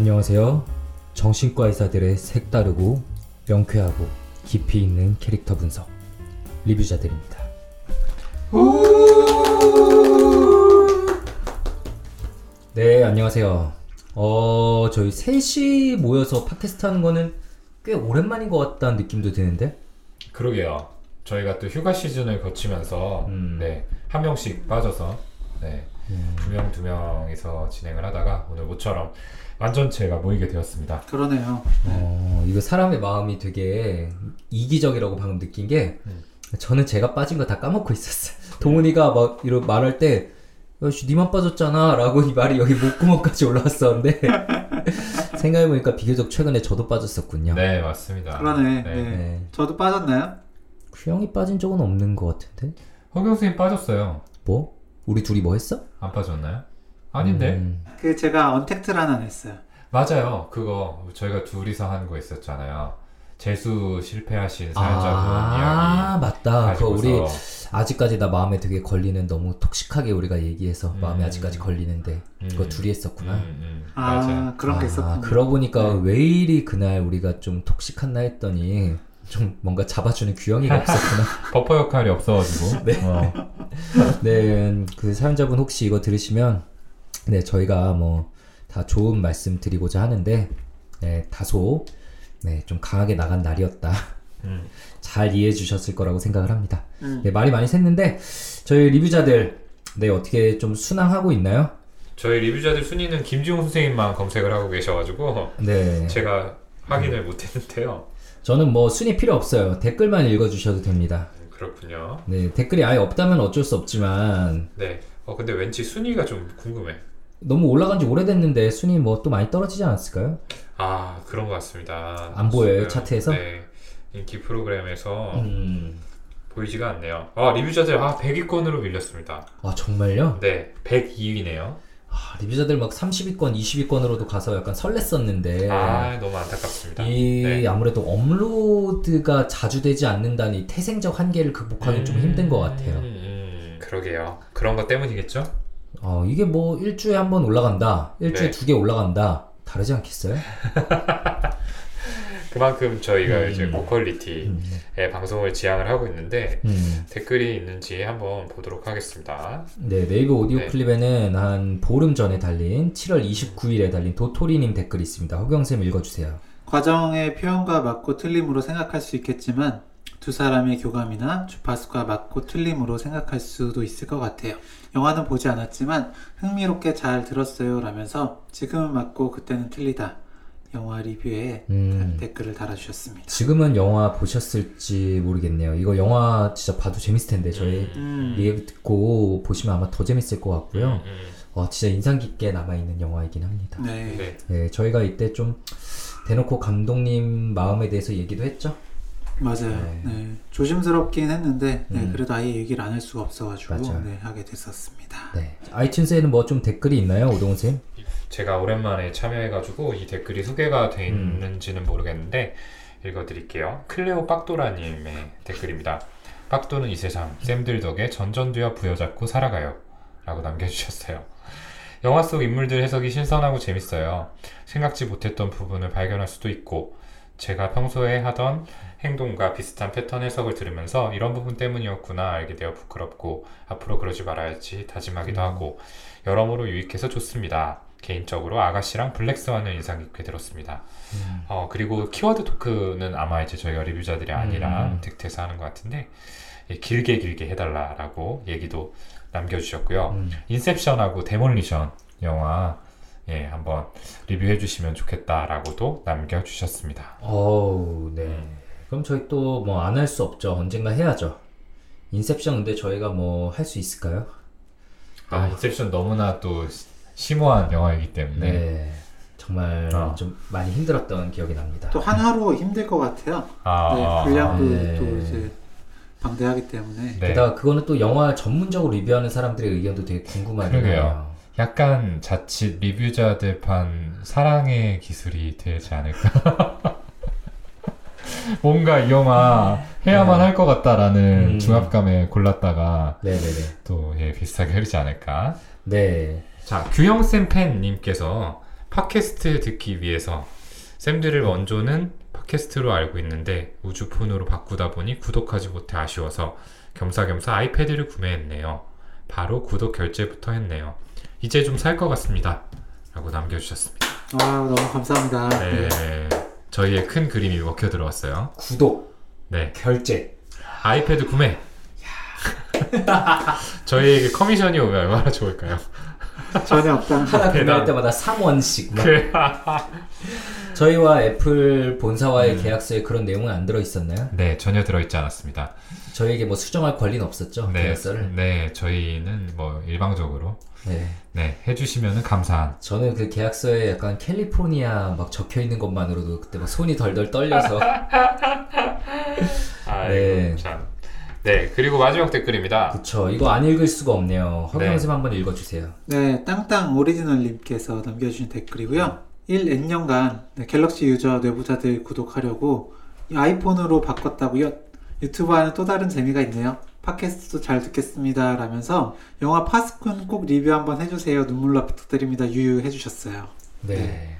안녕하세요. 정신과 의사들의 색다르고 명쾌하고 깊이 있는 캐릭터 분석 리뷰자들입니다. 네, 안녕하세요. 어, 저희 셋이 모여서 팟캐스트 하는 거는 꽤 오랜만인 것 같다는 느낌도 드는데? 그러게요. 저희가 또 휴가 시즌을 거치면서 음. 네, 한 명씩 빠져서 네, 두명두 명이서 진행을 하다가 오늘 모처럼 완전체가 모이게 되었습니다. 그러네요. 어, 이거 사람의 마음이 되게 이기적이라고 방금 느낀 게 음. 저는 제가 빠진 거 다 까먹고 있었어요. 동훈이가 막 이런 말할 때 야씨 니만 빠졌잖아 라고 이 말이 여기 목구멍까지 올라왔었는데 생각해보니까 비교적 최근에 저도 빠졌었군요. 네, 맞습니다. 그러네. 네. 네. 네. 저도 빠졌나요? 규영이 빠진 적은 없는 것 같은데? 허경 선생님 빠졌어요. 뭐? 우리 둘이 뭐 했어? 안 빠졌나요? 아닌데. 음, 그 제가 언택트를 하나 냈어요. 맞아요. 그거 저희가 둘이서 한 거 있었잖아요. 재수 실패하신 사연자분 아 이야기. 맞다. 그거 우리. 아직까지 나 마음에 되게 걸리는 너무 톡식하게 우리가 얘기해서 음. 마음에 아직까지 걸리는데 그거 음. 둘이 했었구나. 음, 음, 아, 맞아요. 그런 게. 아, 그러고 보니까 네. 왜 이리 그날 우리가 좀 톡식한 나 했더니 좀 뭔가 잡아주는 규영이가 없었구나. 버퍼 역할이 없어가지고. 네. 어. 네, 그 사연자분 혹시 이거 들으시면 네 저희가 뭐 다 좋은 말씀 드리고자 하는데 네 다소 네 좀 강하게 나간 날이었다. 음. 잘 이해해 주셨을 거라고 생각을 합니다. 음. 네 말이 많이 샜는데 저희 리뷰자들 네 어떻게 좀 순항하고 있나요? 저희 리뷰자들 순위는 김지용 선생님만 검색을 하고 계셔가지고 네. 제가 확인을 못했는데요. 저는 뭐 순위 필요 없어요. 댓글만 읽어주셔도 됩니다. 그렇군요. 네, 댓글이 아예 없다면 어쩔 수 없지만 네. 어 근데 왠지 순위가 좀 궁금해. 너무 올라간 지 오래됐는데 순위 뭐 또 많이 떨어지지 않았을까요? 아 그런 것 같습니다. 안 보여요, 차트에서? 네. 인기 프로그램에서 음. 보이지가 않네요. 아 리뷰자들 아 100위권으로 밀렸습니다. 아 정말요? 네, 102위네요. 아, 리뷰자들 막 30위권, 20위권으로도 가서 약간 설렜었는데 아 너무 안타깝습니다. 네. 이 네. 아무래도 업로드가 자주 되지 않는다는 이 태생적 한계를 극복하기 좀 힘든 것 같아요. 음, 음, 그러게요. 그런 것 때문이겠죠? 어, 이게 뭐 일주에 한 번 올라간다, 일주에 네. 두개 올라간다, 다르지 않겠어요? 그만큼 저희가 음. 이제 고퀄리티의 음. 방송을 지향을 하고 있는데 음. 댓글이 있는지 한번 보도록 하겠습니다. 네, 네이버 오디오 네. 클립에는 한 보름 전에 달린 7월 29일에 달린 도토리님 댓글이 있습니다. 허경쌤 읽어주세요. 과정의 표현과 맞고 틀림으로 생각할 수 있겠지만 두 사람의 교감이나 주파수가 맞고 틀림으로 생각할 수도 있을 것 같아요. 영화는 보지 않았지만 흥미롭게 잘 들었어요 라면서 지금은 맞고 그때는 틀리다. 영화 리뷰에 음. 댓글을 달아주셨습니다. 지금은 영화 보셨을지 모르겠네요. 이거 영화 진짜 봐도 재밌을 텐데 저희 음. 리뷰 듣고 보시면 아마 더 재밌을 것 같고요. 음, 음. 어, 진짜 인상 깊게 남아있는 영화이긴 합니다. 네. 네. 네, 저희가 이때 좀 대놓고 감독님 마음에 대해서 얘기도 했죠. 맞아요. 네. 네. 조심스럽긴 했는데 네, 음. 그래도 아예 얘기를 안 할 수가 없어가지고. 네, 하게 됐었습니다. 네. 아이튠즈에는 뭐 좀 댓글이 있나요, 오동훈 쌤? 제가 오랜만에 참여해가지고 이 댓글이 소개가 돼 음. 있는지는 모르겠는데 읽어드릴게요. 클레오 빡도라님의 댓글입니다. 빡도는 이 세상 쌤들 덕에 전전두엽 부여잡고 살아가요. 라고 남겨주셨어요. 영화 속 인물들 해석이 신선하고 재밌어요. 생각지 못했던 부분을 발견할 수도 있고 제가 평소에 하던 행동과 비슷한 패턴 해석을 들으면서 이런 부분 때문이었구나 알게 되어 부끄럽고 앞으로 그러지 말아야지 다짐하기도 하고 여러모로 유익해서 좋습니다. 개인적으로 아가씨랑 블랙스완을 인상 깊게 들었습니다. 어, 그리고 키워드 토크는 아마 이제 저희가 리뷰자들이 아니라 음. 득태서 하는 것 같은데 예, 길게 길게 해달라라고 얘기도 남겨주셨고요. 음. 인셉션하고 데몰리션 영화 예, 한번 리뷰해 주시면 좋겠다라고도 남겨 주셨습니다. 어우, 네. 그럼 저희 또 뭐 안 할 수 없죠. 언젠가 해야죠. 인셉션 근데 저희가 뭐 할 수 있을까요? 아, 인셉션 너무나 또 시- 심오한 영화이기 때문에 네. 정말 어. 좀 많이 힘들었던 기억이 납니다. 또 한화로 힘들 것 같아요. 아, 네, 분량도 네. 또 이제 방대하기 때문에 네. 게다가 그거는 또 영화 전문적으로 리뷰하는 사람들의 의견도 되게 궁금하네요. 약간 자칫 리뷰자들 판 사랑의 기술이 되지 않을까. 뭔가 이 영화 해야만 네. 할것 같다라는 음. 중압감에 골랐다가 네네네. 또 예, 비슷하게 흐르지 않을까. 네. 자, 규영쌤 팬님께서 팟캐스트 듣기 위해서 쌤들을 원조는 팟캐스트로 알고 있는데 우주폰으로 바꾸다 보니 구독하지 못해 아쉬워서 겸사겸사 아이패드를 구매했네요. 바로 구독 결제부터 했네요. 이제 좀 살 것 같습니다. 라고 남겨주셨습니다. 와 너무 감사합니다. 네. 저희의 큰 그림이 먹혀 들어왔어요. 구독, 네. 결제. 아이패드 구매. 저희에게 커미션이 오면 얼마나 좋을까요? 전혀 없답니다. 하나 구매할. 때마다 3원씩. 막. 그- 저희와 애플 본사와의 음. 계약서에 그런 내용은 안 들어 있었나요? 네, 전혀 들어있지 않았습니다. 저희에게 뭐 수정할 권리는 없었죠? 네, 계약서를. 네, 저희는 뭐 일방적으로 네. 네 해주시면은 감사한. 저는 그 계약서에 약간 캘리포니아 막 적혀 있는 것만으로도 그때 막 손이 덜덜 떨려서 아이고 네. 참. 네, 그리고 마지막 댓글입니다. 그쵸 이거 안 읽을 수가 없네요 허경 네. 쌤 한번 읽어주세요 네, 땅땅 오리지널님께서 남겨주신 댓글이고요. 1N년간 네, 갤럭시 유저 내부자들 구독하려고 이 아이폰으로 바꿨다고요. 유튜브 하는 또 다른 재미가 있네요. 팟캐스트도 잘 듣겠습니다. 라면서 영화 파스쿤 꼭 리뷰 한번 해주세요. 눈물로 부탁드립니다. 유유 해주셨어요. 네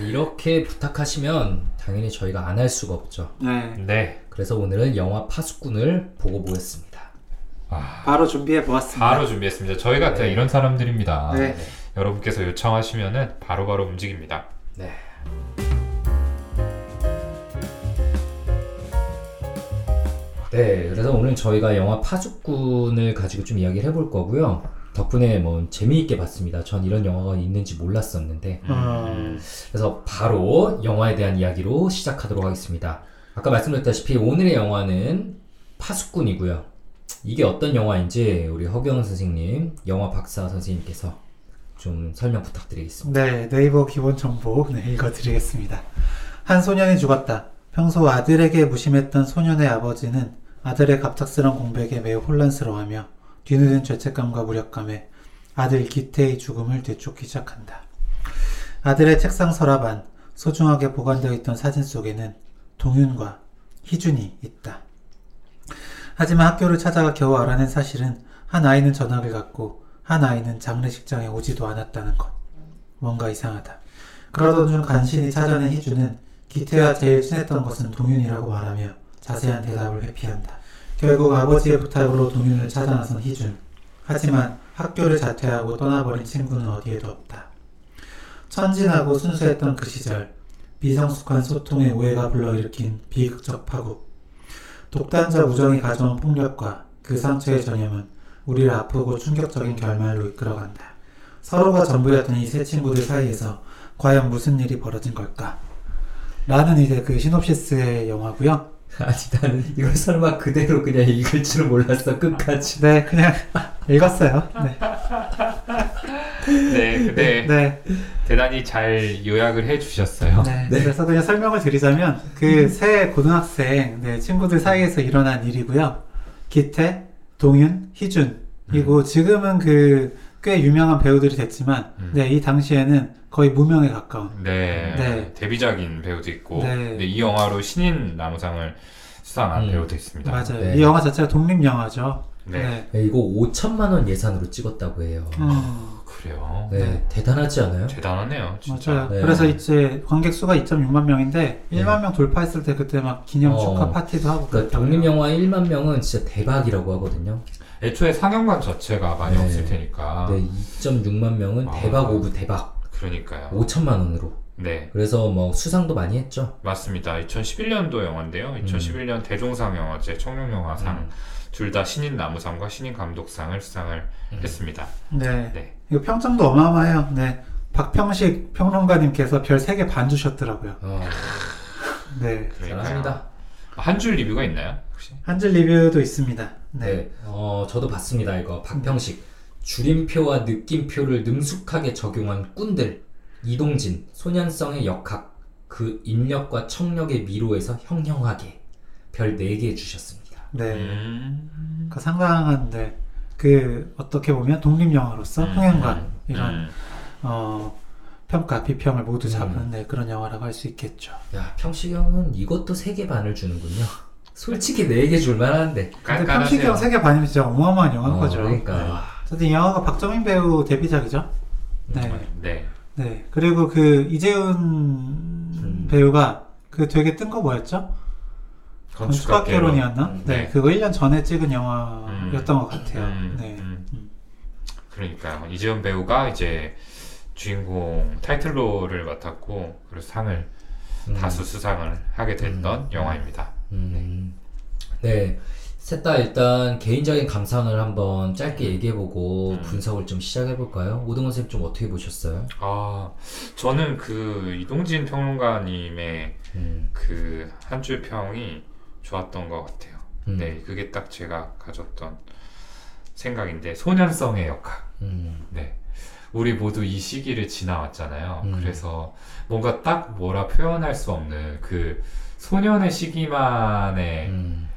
이렇게 부탁하시면 당연히 저희가 안 할 수가 없죠 네, 네, 그래서 오늘은 영화 파수꾼을 보고 보겠습니다 아, 바로 준비해 보았습니다. 바로 준비했습니다. 저희 같은 네. 이런 사람들입니다. 네. 여러분께서 요청하시면은 바로바로 움직입니다. 네. 네, 그래서 오늘 저희가 영화 파수꾼을 가지고 좀 이야기를 해볼 거고요. 덕분에 뭐 재미있게 봤습니다. 전 이런 영화가 있는지 몰랐었는데. 음. 그래서 바로 영화에 대한 이야기로 시작하도록 하겠습니다. 아까 말씀드렸다시피 오늘의 영화는 파수꾼이고요. 이게 어떤 영화인지 우리 허경 선생님, 영화 박사 선생님께서 좀 설명 부탁드리겠습니다. 네, 네이버 기본 정보 네, 읽어드리겠습니다. 한 소년이 죽었다. 평소 아들에게 무심했던 소년의 아버지는 아들의 갑작스런 공백에 매우 혼란스러워하며 뒤늦은 죄책감과 무력감에 아들 기태의 죽음을 되쫓기 시작한다. 아들의 책상 서랍 안 소중하게 보관되어 있던 사진 속에는 동윤과 희준이 있다. 하지만 학교를 찾아가 겨우 알아낸 사실은 한 아이는 전학을 갔고 한 아이는 장례식장에 오지도 않았다는 것. 뭔가 이상하다. 그러던 중 간신히 찾아낸 희주는 기태와 제일 친했던 것은 동윤이라고 말하며 자세한 대답을 회피한다. 결국 아버지의 부탁으로 동윤을 찾아 나선 희준. 하지만 학교를 자퇴하고 떠나버린 친구는 어디에도 없다. 천진하고 순수했던 그 시절, 미성숙한 소통에 오해가 불러일으킨 비극적 파국. 독단적 우정이 가져온 폭력과 그 상처의 전염은 우리를 아프고 충격적인 결말로 이끌어간다. 서로가 전부였던 이 세 친구들 사이에서 과연 무슨 일이 벌어진 걸까? 라는 이제 그 시놉시스의 영화고요. 아니 나는 이걸 설마 그대로 그냥 읽을 줄은 몰랐어 끝까지. 네, 그냥 읽었어요. 네, 네, 근데 네, 대단히 잘 요약을 해주셨어요. 네. 그래서 그냥 설명을 드리자면 그세 고등학생 네, 친구들 사이에서 일어난 일이고요. 기태, 동윤, 희준 그리고 지금은 그 꽤 유명한 배우들이 됐지만 음. 네, 이 당시에는 거의 무명에 가까운 네, 네. 데뷔작인 배우도 있고, 네. 네, 이 영화로 신인 나무상을 수상한 음. 배우도 있습니다. 맞아요. 네. 이 영화 자체가 독립 영화죠. 네. 네, 이거 5천만 원 예산으로 찍었다고 해요. 음, 그래요. 네, 네. 대단하지 않아요? 대단하네요, 진짜. 맞아요. 네. 그래서 이제 관객 수가 2.6만 명인데 네. 1만 명 돌파했을 때 그때 막 기념 어. 축하 파티도 하고 그러니까. 독립 영화 1만 명은 진짜 대박이라고 하거든요. 애초에 상영관 자체가 많이 네. 없을 테니까. 네, 2.6만 명은 아. 대박 of 대박. 그러니까요. 5천만 원으로. 네, 그래서 뭐 수상도 많이 했죠. 맞습니다. 2011년도 영화인데요. 2011년 대종상 영화제 청룡영화상 음. 둘다 신인 나무상과 신인 감독상을 수상을 음. 했습니다. 네. 네. 이거 평점도 어마어마해요. 네. 박평식 평론가님께서 별 3개 반 주셨더라고요. 어, 네. 대단합니다. 한 줄 리뷰가 있나요? 혹시? 한 줄 리뷰도 있습니다. 네. 네. 어, 저도 봤습니다. 이거 박평식 줄임표와 느낌표를 능숙하게 적용한 꾼들 이동진 소년성의 역학 그 인력과 청력의 미로에서 형형하게 별 4개 주셨습니다. 네. 음. 그 상당한데 그 어떻게 보면 독립 영화로서 음, 흥행관 음, 이런 음. 어 평가 비평을 모두 잡은 음. 네, 그런 영화라고 할 수 있겠죠. 야, 평식 형은 이것도 3개 반을 주는군요. 솔직히 4개 줄만한데. 근데 형 3개 반이면 진짜 어마어마한 영화인 어, 거죠. 그러니까요. 네. 어쨌든 이 영화가 박정민 배우 데뷔작이죠. 네. 네. 네. 그리고 그 이재훈 배우가 그 되게 뜬 거 뭐였죠? 건축학개론이었나? 음, 네. 네. 그거 1년 전에 찍은 영화였던 것 같아요. 음, 네. 음. 음. 그러니까요. 이재훈 배우가 이제 주인공 타이틀로를 맡았고 그래서 상을 음. 다수 수상을 하게 됐던 영화입니다. 음. 네. 셋 다 일단 개인적인 감상을 한번 짧게 얘기해보고 음. 분석을 좀 시작해볼까요? 오동원 선생님 좀 어떻게 보셨어요? 아, 저는 그 이동진 평론가님의 음. 그한 줄 평이 좋았던 것 같아요. 음. 네, 그게 딱 제가 가졌던 생각인데 소년성의 역학. 음. 네. 우리 모두 이 시기를 지나왔잖아요. 음. 그래서 뭔가 딱 뭐라 표현할 수 없는 그 소년의 시기만에 음.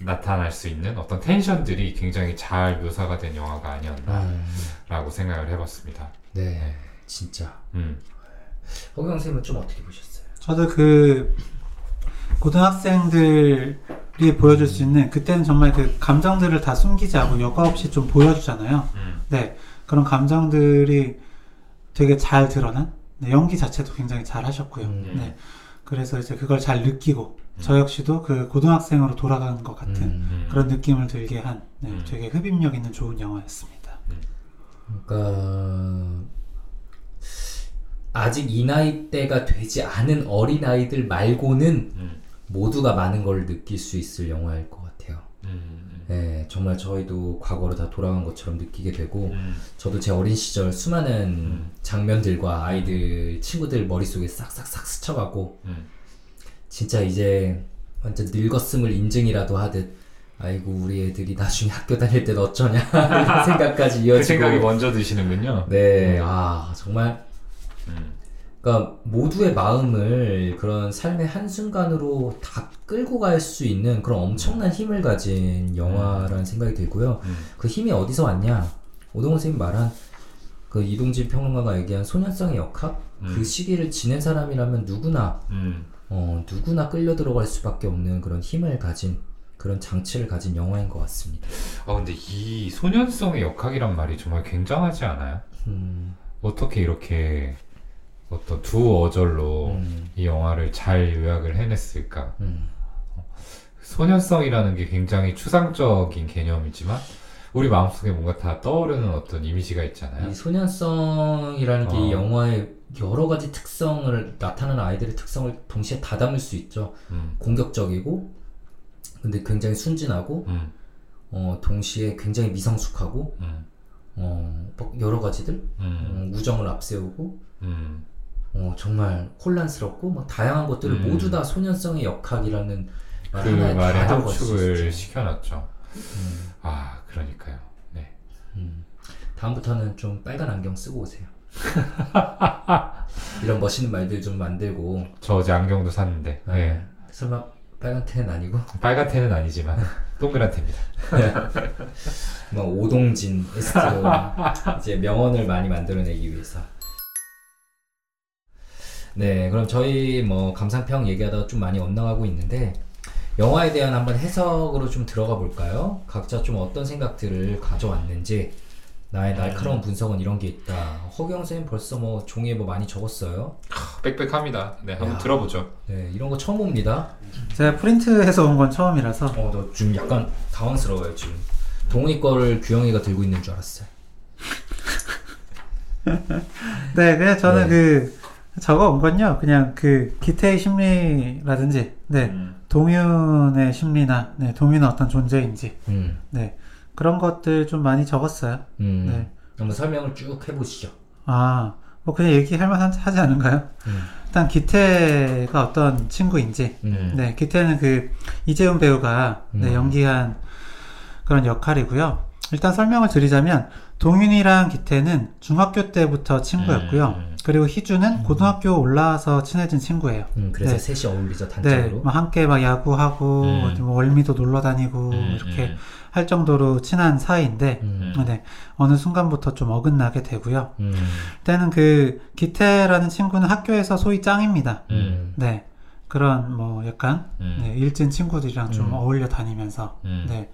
나타날 수 있는 어떤 텐션들이 굉장히 잘 묘사가 된 영화가 아니었나라고 음. 생각을 해봤습니다. 네. 진짜. 음. 허경 선생님은 좀 어떻게 보셨어요? 저도 그 고등학생들이 보여줄 수 있는 그때는 정말 그 감정들을 다 숨기지 않고 여과 없이 좀 보여주잖아요. 음. 네. 그런 감정들이 되게 잘 드러난 네, 연기 자체도 굉장히 잘 하셨고요. 음. 네. 그래서 이제 그걸 잘 느끼고 저 역시도 그 고등학생으로 돌아가는 것 같은 음. 음. 그런 느낌을 들게 한 네, 음. 되게 흡입력 있는 좋은 영화였습니다. 그러니까 아직 이 나이대가 되지 않은 어린 아이들 말고는 음. 모두가 많은 걸 느낄 수 있을 영화일 것 같아요. 음. 네, 정말 저희도 과거로 다 돌아간 것처럼 느끼게 되고 음. 저도 제 어린 시절 수많은 음. 장면들과 아이들 친구들 머릿속에 싹싹싹 스쳐가고 음. 진짜 이제 완전 늙었음을 인증이라도 하듯 아이고 우리 애들이 나중에 학교 다닐 땐 어쩌냐 생각까지 그 이어지고 생각이 먼저 드시는군요. 네, 아 정말 음. 그러니까 모두의 마음을 그런 삶의 한순간으로 다 끌고 갈 수 있는 그런 엄청난 힘을 가진 영화라는 생각이 들고요. 음. 그 힘이 어디서 왔냐? 오동훈 선생님 말한 그 이동진 평론가가 얘기한 소년성의 역학? 그 음. 시기를 지낸 사람이라면 누구나 음. 어, 누구나 끌려 들어갈 수밖에 없는 그런 힘을 가진 그런 장치를 가진 영화인 것 같습니다. 아 근데 이 소년성의 역학이란 말이 정말 굉장하지 않아요? 음, 어떻게 이렇게 어떤 두 어절로 음, 이 영화를 잘 요약을 해냈을까? 음, 소년성이라는 게 굉장히 추상적인 개념이지만 우리 마음속에 뭔가 다 떠오르는 어떤 이미지가 있잖아요. 이 소년성이라는 게이 어. 영화의 여러 가지 특성을 나타나는 아이들의 특성을 동시에 다 담을 수 있죠. 음, 공격적이고 근데 굉장히 순진하고 음, 어, 동시에 굉장히 미성숙하고 음, 어, 뭐 여러 가지들 음, 어, 우정을 앞세우고 음, 어, 정말 혼란스럽고 뭐 다양한 것들을 음. 모두 다 소년성의 역학이라는 말그 말에 함축을. 시켜놨죠. 음, 아 그러니까요. 네. 음. 다음부터는 좀 빨간 안경 쓰고 오세요. 이런 멋있는 말들 좀 만들고 저 어제 안경도 샀는데 네. 네. 설마 빨간 테는 아니고 빨간 테는 아니지만 동그란 테입니다. 뭐 오동진 에스트로 이제 명언을 많이 만들어내기 위해서 네 그럼 저희 뭐 감상평 얘기하다가 좀 많이 엇나가고 있는데 영화에 대한 한번 해석으로 좀 들어가 볼까요? 각자 좀 어떤 생각들을 가져왔는지 나의 날카로운 분석은 이런 게 있다. 허경 쌤 벌써 뭐 종이에 뭐 많이 적었어요. 빽빽합니다. 네, 한번 야. 들어보죠. 네 이런 거 처음 봅니다. 제가 프린트해서 온 건 처음이라서 어, 너 지금 약간 당황스러워요, 지금. 동훈이 거를 규영이가 들고 있는 줄 알았어요. 네, 그냥 저는 네. 그 적어 온 건요. 그냥 그 기태의 심리라든지, 네, 음. 동윤의 심리나, 네, 동윤은 어떤 존재인지, 음, 네, 그런 것들 좀 많이 적었어요. 음. 네. 한번 설명을 쭉 해보시죠. 아, 뭐 그냥 얘기할 만하지 않은가요? 음, 일단 기태가 어떤 친구인지, 음, 네, 기태는 그 이재훈 배우가 네, 음. 연기한 그런 역할이고요. 일단 설명을 드리자면 동윤이랑 기태는 중학교 때부터 친구였고요. 음, 음. 그리고 희주는 고등학교 올라와서 친해진 친구예요. 음, 그래서 네. 셋이 어울리죠, 네, 단짝으로. 막 함께 막 야구하고 음. 뭐 월미도 놀러 다니고 음, 이렇게 음. 할 정도로 친한 사이인데 음, 네, 어느 순간부터 좀 어긋나게 되고요. 음, 그때는 그 기태라는 친구는 학교에서 소위 짱입니다. 음, 네, 그런 뭐 약간 음. 네, 일진 친구들이랑 좀 음. 어울려 다니면서 음. 네,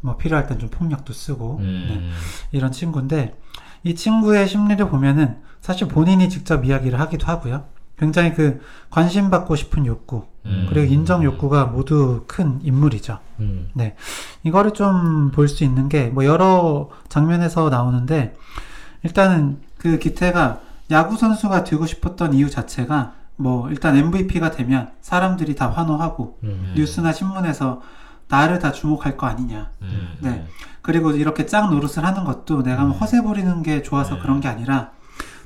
뭐 필요할 땐 좀 폭력도 쓰고 음. 네, 이런 친구인데 이 친구의 심리를 보면은 사실 본인이 직접 이야기를 하기도 하고요. 굉장히 그 관심 받고 싶은 욕구 음. 그리고 인정 욕구가 모두 큰 인물이죠. 음. 이거를 좀 볼 수 있는 게 뭐 여러 장면에서 나오는데 일단은 그 기태가 야구 선수가 되고 싶었던 이유 자체가 뭐 일단 MVP가 되면 사람들이 다 환호하고 음. 뉴스나 신문에서 나를 다 주목할 거 아니냐. 음. 네. 그리고 이렇게 짱 노릇을 하는 것도 내가 뭐 음. 허세 부리는 게 좋아서 음. 그런 게 아니라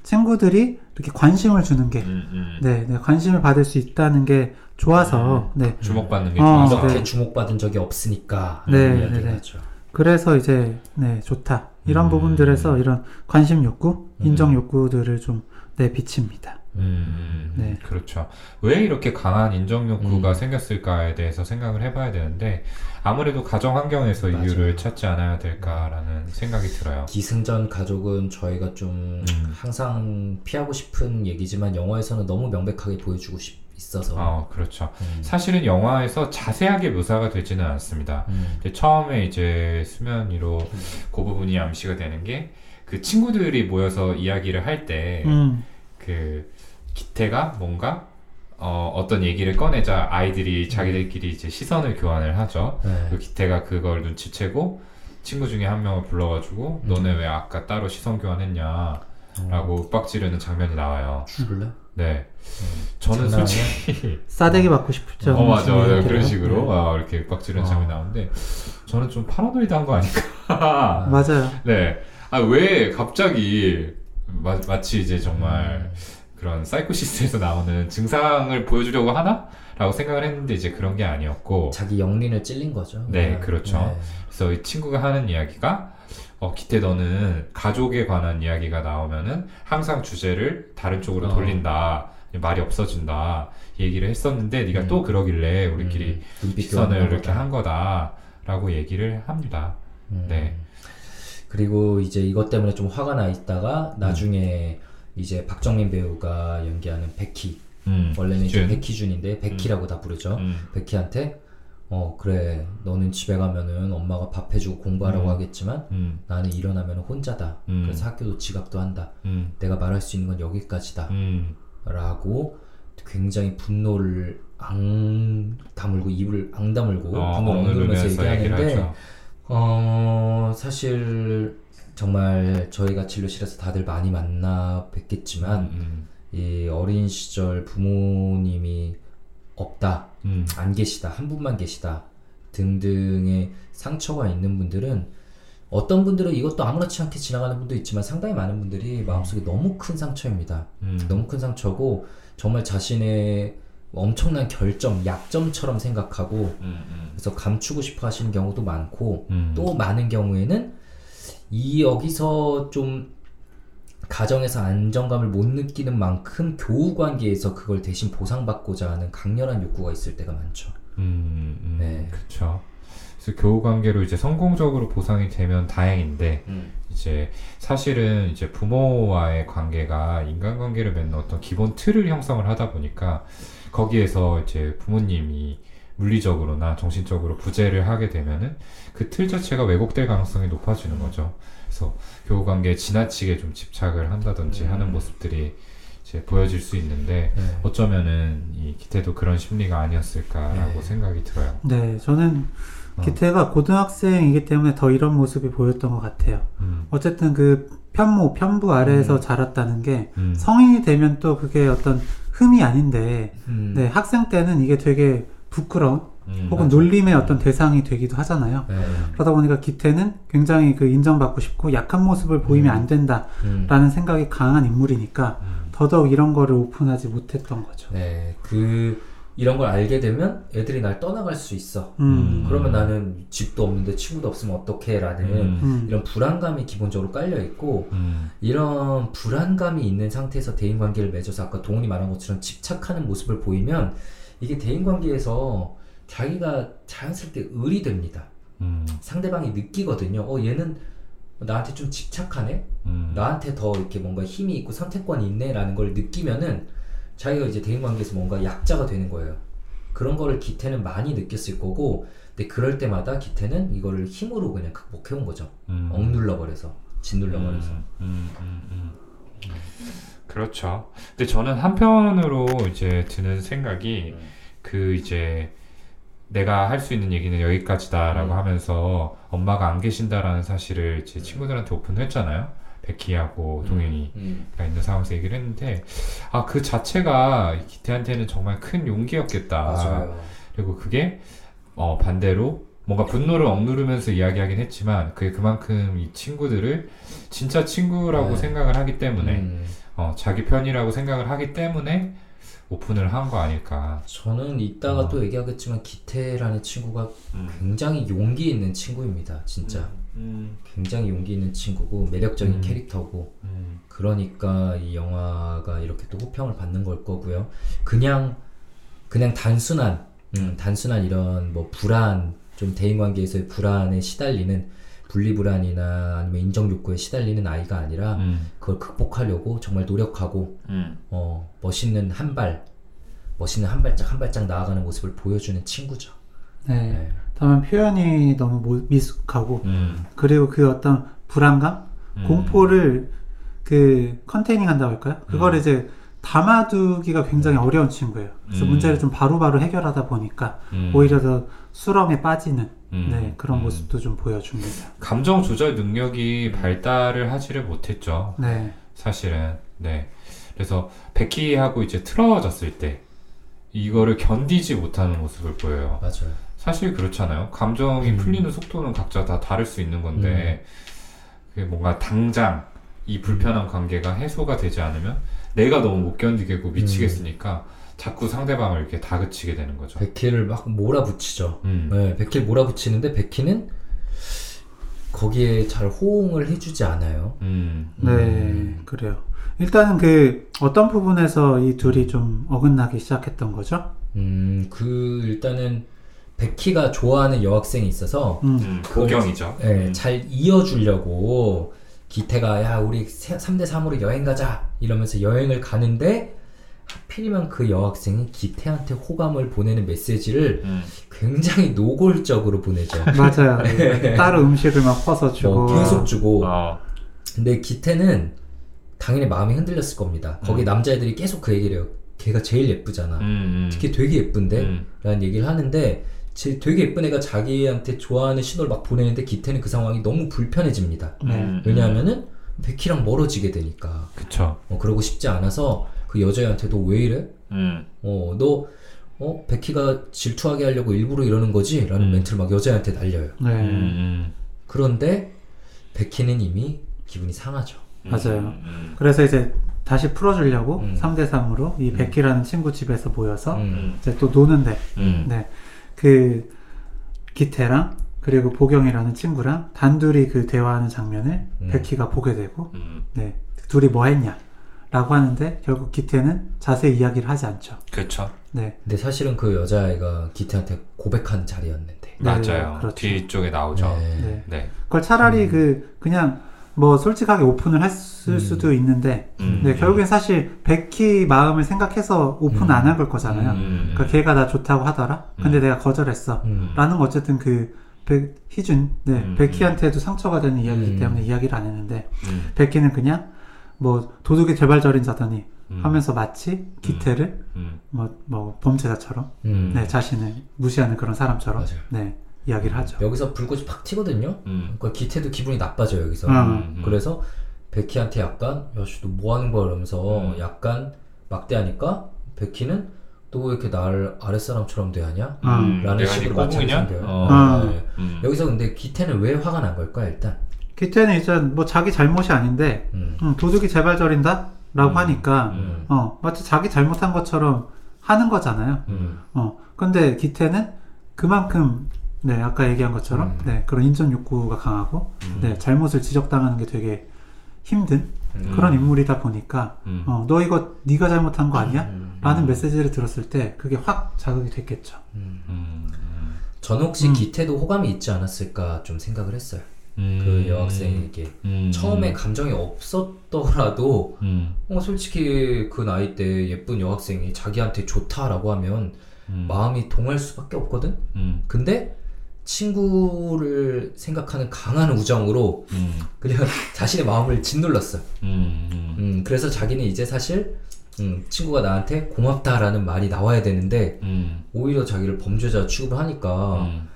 친구들이 이렇게 관심을 주는 게 음, 음. 네, 네, 관심을 받을 수 있다는 게 좋아서 네. 주목받는 게 어, 좋아서. 이렇게 네. 주목받은 적이 없으니까 네, 네, 네. 하죠. 그래서 이제 네, 좋다. 이런 음. 부분들에서 이런 관심 욕구, 인정 음. 욕구들을 좀 네, 비칩니다. 음, 네. 그렇죠. 왜 이렇게 강한 인정 욕구가 음. 생겼을까에 대해서 생각을 해봐야 되는데 아무래도 가정 환경에서 맞아요. 이유를 찾지 않아야 될까라는 생각이 들어요. 기승전 가족은 저희가 좀 음. 항상 피하고 싶은 얘기지만 영화에서는 너무 명백하게 보여주고 싶, 있어서 어, 그렇죠. 음. 사실은 영화에서 자세하게 묘사가 되지는 않습니다. 음. 근데 처음에 이제 수면 위로 그 부분이 암시가 되는 게 그 친구들이 모여서 이야기를 할때 음, 그 기태가 뭔가 어, 어떤 얘기를 꺼내자 아이들이 자기들끼리 이제 시선을 교환을 하죠. 네. 그 기태가 그걸 눈치채고 친구 중에 한 명을 불러가지고 음. 너네 왜 아까 따로 시선 교환했냐 라고 윽박 지르는 장면이 나와요. 줄래? 네. 저는 장난 솔직히 싸대기 받고 싶죠. 어 맞아 맞아 이렇게. 그런 식으로 네. 아, 이렇게 윽박 지르는 어. 장면이 나오는데 저는 좀 파라노이드한 거 아닐까. 맞아요. 네. 아 왜 갑자기 마, 마치 이제 정말 음. 그런 사이코시스에서 나오는 증상을 보여주려고 하나? 라고 생각을 했는데 이제 그런 게 아니었고 자기 영린을 찔린 거죠. 네, 그렇죠. 네. 그래서 이 친구가 하는 이야기가 어, 기태 너는 가족에 관한 이야기가 나오면은 항상 주제를 다른 쪽으로 어. 돌린다. 말이 없어진다. 이 얘기를 했었는데 네가 음. 또 그러길래 우리끼리 음, 교환하는 이렇게. 한 거다라고 얘기를 합니다. 음. 네. 그리고 이제 이것 때문에 좀 화가 나 있다가 나중에 이제 박정민 배우가 연기하는 베키 음. 원래는 이제 준. 백희준인데 베키라고 다 부르죠. 음. 베키한테 어 그래 너는 집에 가면은 엄마가 밥 해주고 공부하라고 음. 하겠지만 음. 나는 일어나면 혼자다. 음. 그래서 학교도 지각도 한다. 음. 내가 말할 수 있는 건 여기까지다. 음. 라고 굉장히 분노를 앙 다물고 입을 앙 다물고 어, 분노를 억누르면서 얘기하는데. 어 사실 정말 저희가 진료실에서 다들 많이 만나 뵙겠지만 음. 이 어린 시절 부모님이 없다 음. 안 계시다 한 분만 계시다 등등의 상처가 있는 분들은 어떤 분들은 이것도 아무렇지 않게 지나가는 분도 있지만 상당히 많은 분들이 마음속에 너무 큰 상처입니다. 음. 너무 큰 상처고 정말 자신의 엄청난 결점, 약점처럼 생각하고 음. 음. 그래서 감추고 싶어 하시는 경우도 많고 음. 또 많은 경우에는 이 여기서 좀 가정에서 안정감을 못 느끼는 만큼 교우 관계에서 그걸 대신 보상받고자 하는 강렬한 욕구가 있을 때가 많죠. 음. 음. 네. 그렇죠. 그래서 교우 관계로 이제 성공적으로 보상이 되면 다행인데 이제 사실은 이제 부모와의 관계가 인간관계를 맺는 어떤 기본 틀을 형성을 하다 보니까 거기에서 이제 부모님이 물리적으로나 정신적으로 부재를 하게 되면은 그 틀 자체가 왜곡될 가능성이 높아지는 거죠. 그래서 교우 관계에 지나치게 좀 집착을 한다든지 음. 하는 모습들이 이제 보여질 수 있는데 네. 어쩌면은 이 기태도 그런 심리가 아니었을까라고 네. 생각이 들어요. 네, 저는 어. 기태가 고등학생이기 때문에 더 이런 모습이 보였던 것 같아요. 음, 어쨌든 그 편모, 편부 아래에서 음. 자랐다는 게 음, 성인이 되면 또 그게 어떤 흠이 아닌데, 음. 네, 학생 때는 이게 되게 부끄러운 음, 혹은 맞아. 놀림의 어떤 대상이 되기도 하잖아요. 네. 그러다 보니까 기태는 굉장히 그 인정받고 싶고 약한 모습을 보이면 음. 안 된다라는 음. 생각이 강한 인물이니까 음, 더더욱 이런 거를 오픈하지 못했던 거죠. 네, 그 이런 걸 알게 되면 애들이 날 떠나갈 수 있어. 음, 그러면 나는 집도 없는데 친구도 없으면 어떡해라는 음, 음, 이런 불안감이 기본적으로 깔려 있고 음, 이런 불안감이 있는 상태에서 대인 관계를 맺어서 아까 동훈이 말한 것처럼 집착하는 모습을 보이면 이게 대인 관계에서 자기가 자연스럽게 을이 됩니다. 음, 상대방이 느끼거든요. 어 얘는 나한테 좀 집착하네. 음, 나한테 더 이렇게 뭔가 힘이 있고 선택권이 있네 라는 걸 느끼면은 자기가 이제 대인 관계에서 뭔가 약자가 되는 거예요. 그런 거를 기태는 많이 느꼈을 거고, 근데 그럴 때마다 기태는 이거를 힘으로 그냥 극복해온 거죠. 음, 억눌러 버려서. 짓눌러버려서. 음, 음, 음, 음. 그렇죠. 근데 저는 한편으로 이제 드는 생각이 음. 그 이제 내가 할 수 있는 얘기는 여기까지다라고 음. 하면서 엄마가 안 계신다라는 사실을 제 친구들한테 오픈했잖아요. 베키하고 동현이가 음. 있는 상황에서 얘기를 했는데 아 그 자체가 기태한테는 정말 큰 용기였겠다. 맞아요. 그리고 그게 어, 반대로 뭔가 분노를 억누르면서 이야기하긴 했지만 그게 그만큼 이 친구들을 진짜 친구라고 네. 생각을 하기 때문에 음. 어, 자기 편이라고 생각을 하기 때문에 오픈을 한 거 아닐까. 저는 이따가 어. 또 얘기하겠지만 기태라는 친구가 음. 굉장히 용기 있는 친구입니다. 진짜 음, 굉장히 용기 있는 친구고 매력적인 음. 캐릭터고 음, 그러니까 이 영화가 이렇게 또 호평을 받는 걸 거고요. 그냥 그냥 단순한 음, 단순한 이런 뭐 불안 좀 대인 관계에서의 불안에 시달리는 분리 불안이나 아니면 인정 욕구에 시달리는 아이가 아니라 음, 그걸 극복하려고 정말 노력하고 음, 어, 멋있는 한 발, 멋있는 한 발짝 한 발짝 나아가는 모습을 보여주는 친구죠. 네. 네. 다만 표현이 너무 모- 미숙하고 음, 그리고 그 어떤 불안감, 음. 공포를 그 컨테이닝 한다고 할까요? 그걸 음. 이제 담아두기가 굉장히 어려운 친구예요. 그래서 음. 문제를 좀 바로바로 해결하다 보니까 음. 오히려 더 수렁에 빠지는 음. 네, 그런 음. 모습도 좀 보여줍니다. 감정 조절 능력이 발달을 하지를 못했죠. 네. 사실은 네 그래서 베키하고 이제 틀어졌을 때 이거를 견디지 못하는 모습을 보여요 맞아요. 사실 그렇잖아요 감정이 음. 풀리는 속도는 각자 다 다를 수 있는 건데 그게 뭔가 당장 이 불편한 관계가 해소가 되지 않으면 내가 너무 못 견디겠고 미치겠으니까 자꾸 상대방을 이렇게 다그치게 되는 거죠 베키를 막 몰아붙이죠. 음. 네, 베키를 몰아붙이는데 베키는 거기에 잘 호응을 해주지 않아요. 음. 네, 음. 그래요. 일단은 그 어떤 부분에서 이 둘이 좀 어긋나기 시작했던 거죠? 음, 그 일단은 베키가 좋아하는 여학생이 있어서 음. 음, 고경이죠 예, 음. 잘 이어주려고 기태가 야 우리 3대 3으로 여행 가자 이러면서 여행을 가는데 하필이면 그 여학생이 기태한테 호감을 보내는 메시지를 음. 굉장히 노골적으로 보내죠. 맞아요. 따로 음식을 막 퍼서 주고. 뭐 계속 주고 어. 근데 기태는 당연히 마음이 흔들렸을 겁니다. 거기 음. 남자애들이 계속 그 얘기를 해요. 걔가 제일 예쁘잖아. 음, 음. 특히 되게 예쁜데? 음. 라는 얘기를 하는데 제 되게 예쁜 애가 자기한테 좋아하는 신호를 막 보내는데 기태는 그 상황이 너무 불편해집니다. 왜냐하면은 베키랑 멀어지게 되니까 그쵸 어, 그러고 싶지 않아서 그 여자애한테도 왜 이래? 음. 어, 너 어, 베키가 질투하게 하려고 일부러 이러는 거지? 라는 음. 멘트를 막 여자애한테 날려요. 네. 음, 그런데 베키는 이미 기분이 상하죠. 음. 맞아요. 음. 그래서 이제 다시 풀어주려고 음. 3대3으로 이 베키라는 친구 집에서 모여서 음. 이제 또 노는데, 음. 네. 그 기태랑 그리고 보경이라는 친구랑 단둘이 그 대화하는 장면을 음. 베키가 보게 되고, 음. 네. 둘이 뭐 했냐? 라고 하는데 결국 기태는 자세히 이야기를 하지 않죠. 그쵸 네. 근데 사실은 그 여자아이가 기태한테 고백한 자리였는데. 네, 맞아요 그렇죠. 뒤쪽에 나오죠 네. 네. 네. 그걸 차라리 그 그냥 뭐 솔직하게 오픈을 했을 음. 수도 있는데 음. 네, 결국엔 사실 베키 마음을 생각해서 오픈 음. 안한 걸 거잖아요. 음. 그러니까 걔가 나 좋다고 하더라. 근데 음. 내가 거절했어. 음. 라는 거 어쨌든 그 백- 희준, 네, 음. 베키한테도 상처가 되는 이야기이기 음. 때문에 이야기를 안 했는데 음. 베키는 그냥 뭐 도둑이 제 발 저린다더니 음. 하면서 마치 기태를 음. 뭐, 뭐 범죄자처럼 음. 네, 자신을 무시하는 그런 사람처럼 맞아요. 네, 이야기를 하죠. 여기서 불꽃이 팍 튀거든요. 음. 그러니까 기태도 기분이 나빠져요 여기서. 음. 그래서 베키한테 약간 야 씨 너뭐 하는 거야 이러면서 음. 약간 막대하니까 베키는 또왜 이렇게 나를 아랫사람처럼 대하냐? 음. 라는 식으로 생겨요. 어. 음. 네. 음. 여기서 근데 기태는 왜 화가 난 걸까 일단? 기태는 이제 뭐 자기 잘못이 아닌데 음. 음, 도둑이 재발절인다? 라고 음. 하니까 음. 어, 마치 자기 잘못한 것처럼 하는 거잖아요. 음. 어, 근데 기태는 그만큼 네, 아까 얘기한 것처럼 음. 네, 그런 인전 욕구가 강하고 음. 네, 잘못을 지적당하는 게 되게 힘든 음. 그런 인물이다 보니까 음. 어, 너 이거 네가 잘못한 거 아니야? 음. 라는 음. 메시지를 들었을 때 그게 확 자극이 됐겠죠. 음. 음. 저는 혹시 음. 기태도 호감이 있지 않았을까 좀 생각을 했어요. 음. 그 여학생에게 음. 처음에 감정이 없었더라도 음. 어, 솔직히 그 나이 때 예쁜 여학생이 자기한테 좋다라고 하면 음. 마음이 동할 수밖에 없거든. 음. 근데 친구를 생각하는 강한 우정으로 음, 그냥 자신의 마음을 짓눌렀어요. 음, 음. 음, 그래서 자기는 이제 사실 음, 친구가 나한테 고맙다라는 말이 나와야 되는데 음, 오히려 자기를 범죄자 취급을 하니까 음.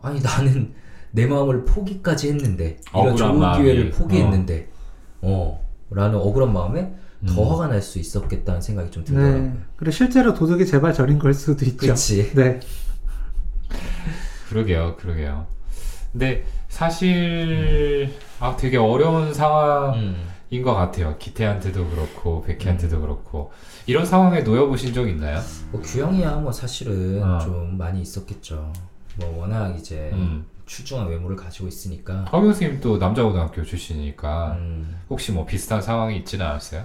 아니 나는 내 마음을 포기까지 했는데 이런 좋은 마음이, 기회를 포기했는데 어. 라는 억울한 마음에 더 음. 화가 날 수 있었겠다는 생각이 좀 들더라고요. 네. 그리고 실제로 도둑이 제발 저린 걸 수도 있죠. 그렇지. 네. 그러게요, 그러게요. 근데 사실 아 되게 어려운 상황인 음. 것 같아요. 기태한테도 그렇고 백희한테도 그렇고 이런 상황에 놓여 보신 적 있나요? 뭐 규영이야 뭐 사실은 어. 좀 많이 있었겠죠. 뭐 워낙 이제 음. 출중한 외모를 가지고 있으니까. 허경 선생님 또 남자고등학교 출신이니까 음. 혹시 뭐 비슷한 상황이 있지는 않았어요?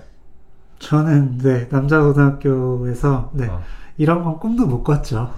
저는 네 남자 고등학교에서 네 어. 이런 건 꿈도 못 꿨죠.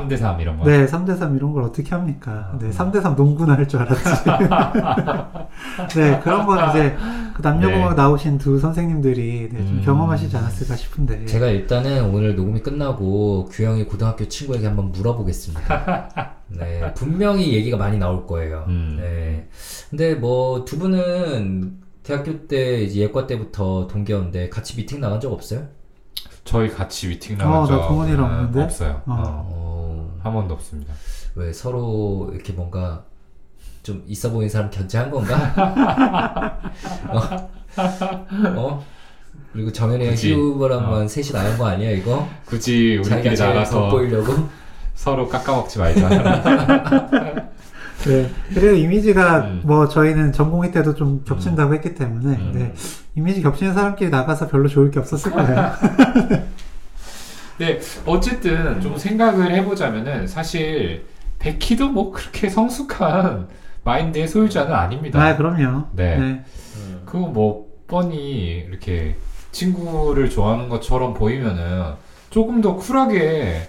3대 3 이런 거. 네 3대 3 이런 걸 어떻게 합니까? 네 3대 3 농구나 할 줄 알았지. 네 그런 건 이제 그 남녀공학 네. 나오신 두 선생님들이 네, 좀 음. 경험하시지 않았을까 싶은데. 제가 일단은 오늘 녹음이 끝나고 규영이 고등학교 친구에게 한번 물어보겠습니다. 네, 분명히 얘기가 많이 나올 거예요. 음. 네. 근데 뭐 두 분은 대학교 때 이제 예과 때부터 동기였는데 같이 미팅 나간 적 없어요? 저희 같이 미팅 어, 나간 나적 동원이랑 은 없는데? 없어요. 어. 어. 어, 한 번도 없습니다. 왜 서로 이렇게 뭔가 좀 있어 보이는 사람 견제한 건가? 어? 어? 그리고 정현이가 굳이. 휴버랑만 셋이 나간 거 아니야 이거? 굳이 우리끼리 나가서 돋보이려고? 서로 깎아먹지 말자. 네 그리고 이미지가 음. 뭐 저희는 전공의 때도 좀 겹친다고 했기 때문에 음. 네 이미지 겹치는 사람끼리 나가서 별로 좋을 게 없었을 거예요. 네, 어쨌든 좀 생각을 해보자면은 사실 백희도 뭐 그렇게 성숙한 마인드의 소유자는 아닙니다. 아 그럼요. 네. 네. 그거 뭐 뻔히 이렇게 친구를 좋아하는 것처럼 보이면은 조금 더 쿨하게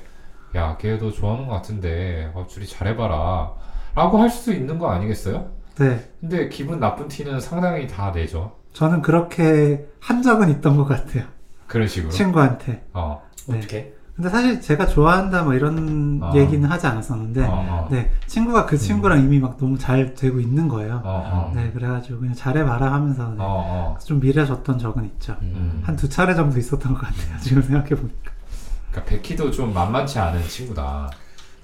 야, 걔도 좋아하는 것 같은데 어, 줄이 잘해봐라 라고 할 수도 있는 거 아니겠어요? 네. 근데 기분 나쁜 티는 상당히 다 내죠. 저는 그렇게 한 적은 있던 것 같아요. 그런 식으로. 친구한테. 어. 네. 어떻게? 근데 사실 제가 좋아한다 뭐 이런 어. 얘기는 하지 않았었는데, 어, 어. 네 친구가 그 친구랑 이미 막 너무 잘 되고 있는 거예요. 어, 어. 네 그래가지고 그냥 잘해봐라 하면서 네, 어, 어. 좀 미래줬던 적은 있죠. 음. 한두 차례 정도 있었던 것 같아요. 지금 생각해 보니까. 그러니까 백희도 좀 만만치 않은 친구다.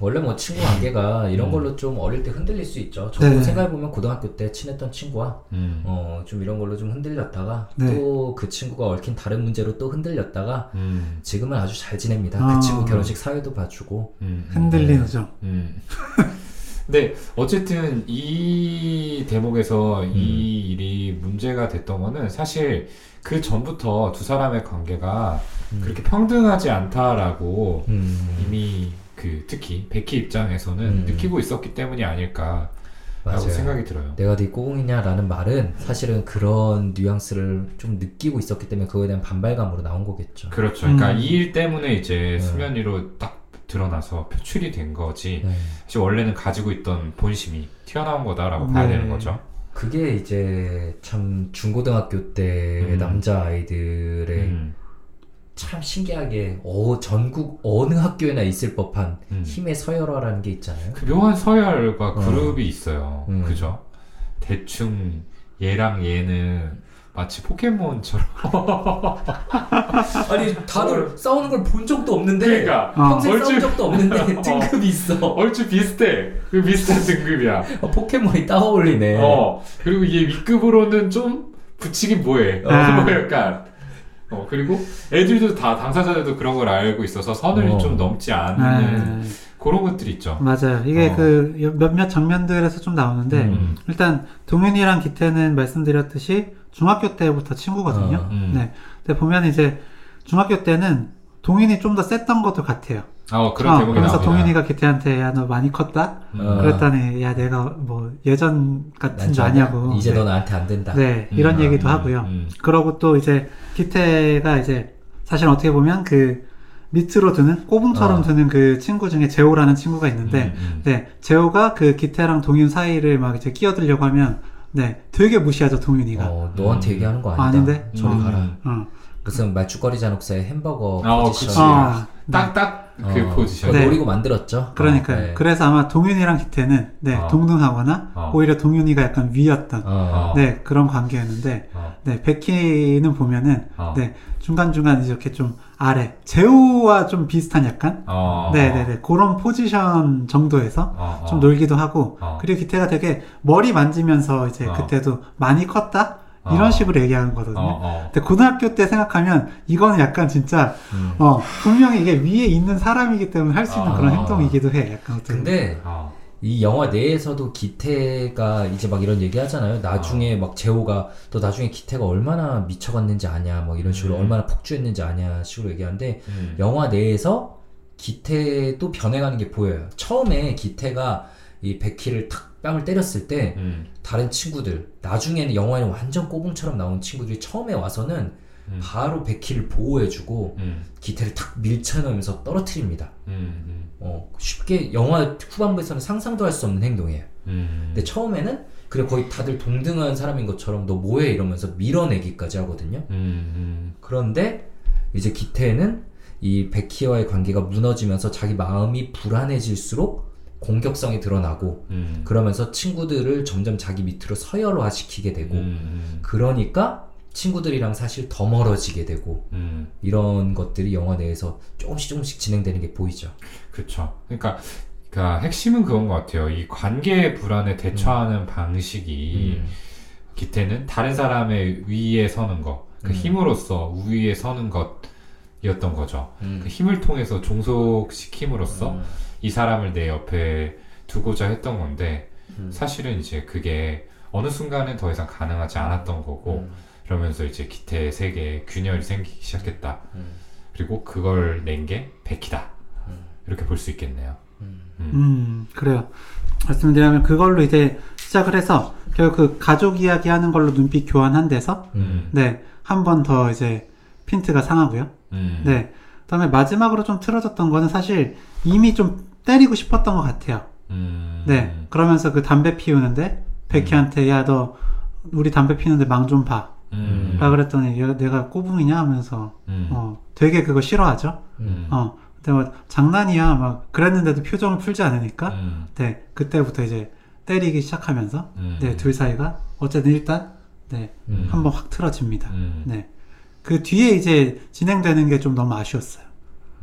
원래 뭐 친구 관계가 이런 음. 걸로 좀 어릴 때 흔들릴 수 있죠. 저도 네. 생각해보면 고등학교 때 친했던 친구와 음. 어, 좀 이런 걸로 좀 흔들렸다가 네. 또그 친구가 얽힌 다른 문제로 또 흔들렸다가 음. 지금은 아주 잘 지냅니다. 아. 그 친구 결혼식 사회도 봐주고 음. 흔들리는 점. 음. 근데 어쨌든 이 대목에서 이 일이 문제가 됐던 거는 사실 그 전부터 두 사람의 관계가 음. 그렇게 평등하지 않다라고 음, 이미 그 특히 백희 입장에서는 음. 느끼고 있었기 때문이 아닐까 라고 맞아요. 생각이 들어요. 내가 네 꼬공이냐라는 말은 사실은 그런 뉘앙스를 좀 느끼고 있었기 때문에 그거에 대한 반발감으로 나온 거겠죠. 그렇죠. 그러니까 음. 이일 때문에 이제 네. 수면 위로 딱 드러나서 표출이 된 거지. 네. 사실 원래는 가지고 있던 본심이 튀어나온 거다라고 봐야 네. 되는 거죠. 그게 이제 참 중고등학교 때 음. 남자 아이들의 음. 참 신기하게 어, 전국 어느 학교에나 있을 법한 음. 힘의 서열화라는 게 있잖아요. 그 묘한 서열과 어. 그룹이 있어요. 음. 그죠? 대충 얘랑 얘는 마치 포켓몬처럼. 아니 다들 싸우는 걸 본 적도 없는데 그러니까 어. 평생 싸운 얼추- 적도 없는데 등급이 있어. 얼추 비슷해. 그 비슷한 등급이야. 어, 포켓몬이 따어올리네. 어. 그리고 얘 윗급으로는 좀 붙이긴 뭐해. 아. 뭐 약간. 어, 그리고 애들도 다 당사자들도 그런 걸 알고 있어서 선을 어. 좀 넘지 않는 네. 그런 것들이 있죠. 맞아요. 이게 어. 그 몇몇 장면들에서 좀 나오는데 음. 일단 동윤이랑 기태는 말씀드렸듯이 중학교 때부터 친구거든요. 어, 음. 네. 근데 보면 이제 중학교 때는 동윤이 좀 더 셌던 것도 같아요. 어, 그런 어, 대목이 그러면서 나옵니다. 동윤이가 기태한테 야 너 많이 컸다. 어. 그랬더니 야 내가 뭐 예전 같은 난줄 좀- 아냐고. 이제 네. 너 나한테 안 된다. 네, 이런 음, 얘기도 음, 하고요. 음. 그러고 또 이제 기태가 이제 사실 어떻게 보면 그 밑으로 드는 꼬붕처럼 어. 드는 그 친구 중에 재호라는 친구가 있는데 음, 음. 네 재호가 그 기태랑 동윤 사이를 막 이제 끼어들려고 하면 네 되게 무시하죠 동윤이가 어, 너한테 음. 얘기하는 거 아니다. 아닌데? 저리 음. 가라. 어, 무슨 말죽거리 잔혹사의 햄버거 어, 포지션. 그치. 어, 딱, 딱 그 어, 포지션. 네. 노리고 만들었죠. 그러니까요. 어, 네. 그래서 아마 동윤이랑 기태는 네, 어. 동등하거나 어. 오히려 동윤이가 약간 위였던 어. 네, 그런 관계였는데 어, 네, 베키는 보면은 어. 네, 중간 중간 이렇게 좀 아래 제우와 좀 비슷한 약간 어, 네, 네, 네. 그런 포지션 정도에서. 좀 놀기도 하고 어. 그리고 기태가 되게 머리 만지면서 이제 어. 그때도 많이 컸다 이런 어. 식으로 얘기하는 거거든요. 어, 어. 근데 고등학교 때 생각하면 이거는 약간 진짜 음. 어 분명히 이게 위에 있는 사람이기 때문에 할 수 있는 아. 그런 행동이기도 해. 약간 어떻게 보면. 근데 어. 이 영화 내에서도 기태가 이제 막 이런 얘기 하잖아요. 어. 나중에 막 재호가 너 나중에 기태가 얼마나 미쳐갔는지 아냐, 뭐 이런 식으로 음. 얼마나 폭주했는지 아냐 식으로 얘기하는데 음. 영화 내에서 기태도 변해가는 게 보여요. 처음에 기태가 이 베키를 탁 뺨을 때렸을 때 음. 다른 친구들 나중에는 영화에는 완전 꼬붕처럼 나온 친구들이 처음에 와서는 음. 바로 베키를 보호해주고 음. 기태를 탁 밀쳐넣으면서 떨어뜨립니다. 음. 어, 쉽게 영화 후반부에서는 상상도 할 수 없는 행동이에요. 음. 근데 처음에는 그래 거의 다들 동등한 사람인 것처럼 너 뭐해 이러면서 밀어내기까지 하거든요. 음. 음. 그런데 이제 기태는 이 베키와의 관계가 무너지면서 자기 마음이 불안해질수록 공격성이 드러나고 음. 그러면서 친구들을 점점 자기 밑으로 서열화시키게 되고 음. 그러니까 친구들이랑 사실 더 멀어지게 되고 음. 이런 것들이 영화 내에서 조금씩 조금씩 진행되는 게 보이죠. 그렇죠. 그러니까 그러니까 핵심은 그건 것 같아요. 이 관계 불안에 대처하는 방식이 음. 기태는 다른 사람의 위에 서는 것, 그 음. 힘으로써 우위에 서는 것이었던 거죠. 음. 그 힘을 통해서 종속시킴으로써 음. 이 사람을 내 옆에 두고자 했던 건데 음. 사실은 이제 그게 어느 순간은 더 이상 가능하지 않았던 거고 음. 그러면서 이제 기태의 세계에 균열이 생기기 시작했다. 음. 그리고 그걸 낸 게 백희다. 음. 이렇게 볼 수 있겠네요. 음. 음. 음, 그래요. 말씀드리면 그걸로 이제 시작을 해서 결국 그 가족 이야기 하는 걸로 눈빛 교환한 데서 음. 네, 한 번 더 이제 핀트가 상하고요. 음. 네. 그다음에 마지막으로 좀 틀어졌던 거는 사실 이미 좀 때리고 싶었던 것 같아요. 음. 네. 그러면서 그 담배 피우는데 베키한테 야 너 우리 담배 피우는데 망 좀 봐. 음. 라 그랬더니 얘가 내가 꼬붕이냐 하면서 음. 어 되게 그거 싫어하죠. 음. 어 근데 뭐 장난이야 막 그랬는데도 표정을 풀지 않으니까 음. 네 그때부터 이제 때리기 시작하면서 음. 네둘 사이가 어쨌든 일단 네 음. 한번 확 틀어집니다. 음. 네. 그 뒤에 이제 진행되는 게 좀 너무 아쉬웠어요.